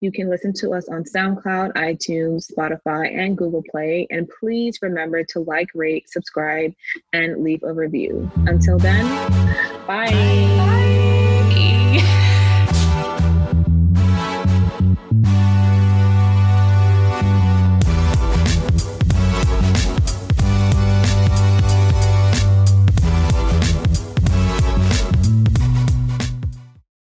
You can listen to us on SoundCloud, iTunes, Spotify, and Google Play. And please remember to like, rate, subscribe, and leave a review. Until then, bye. bye.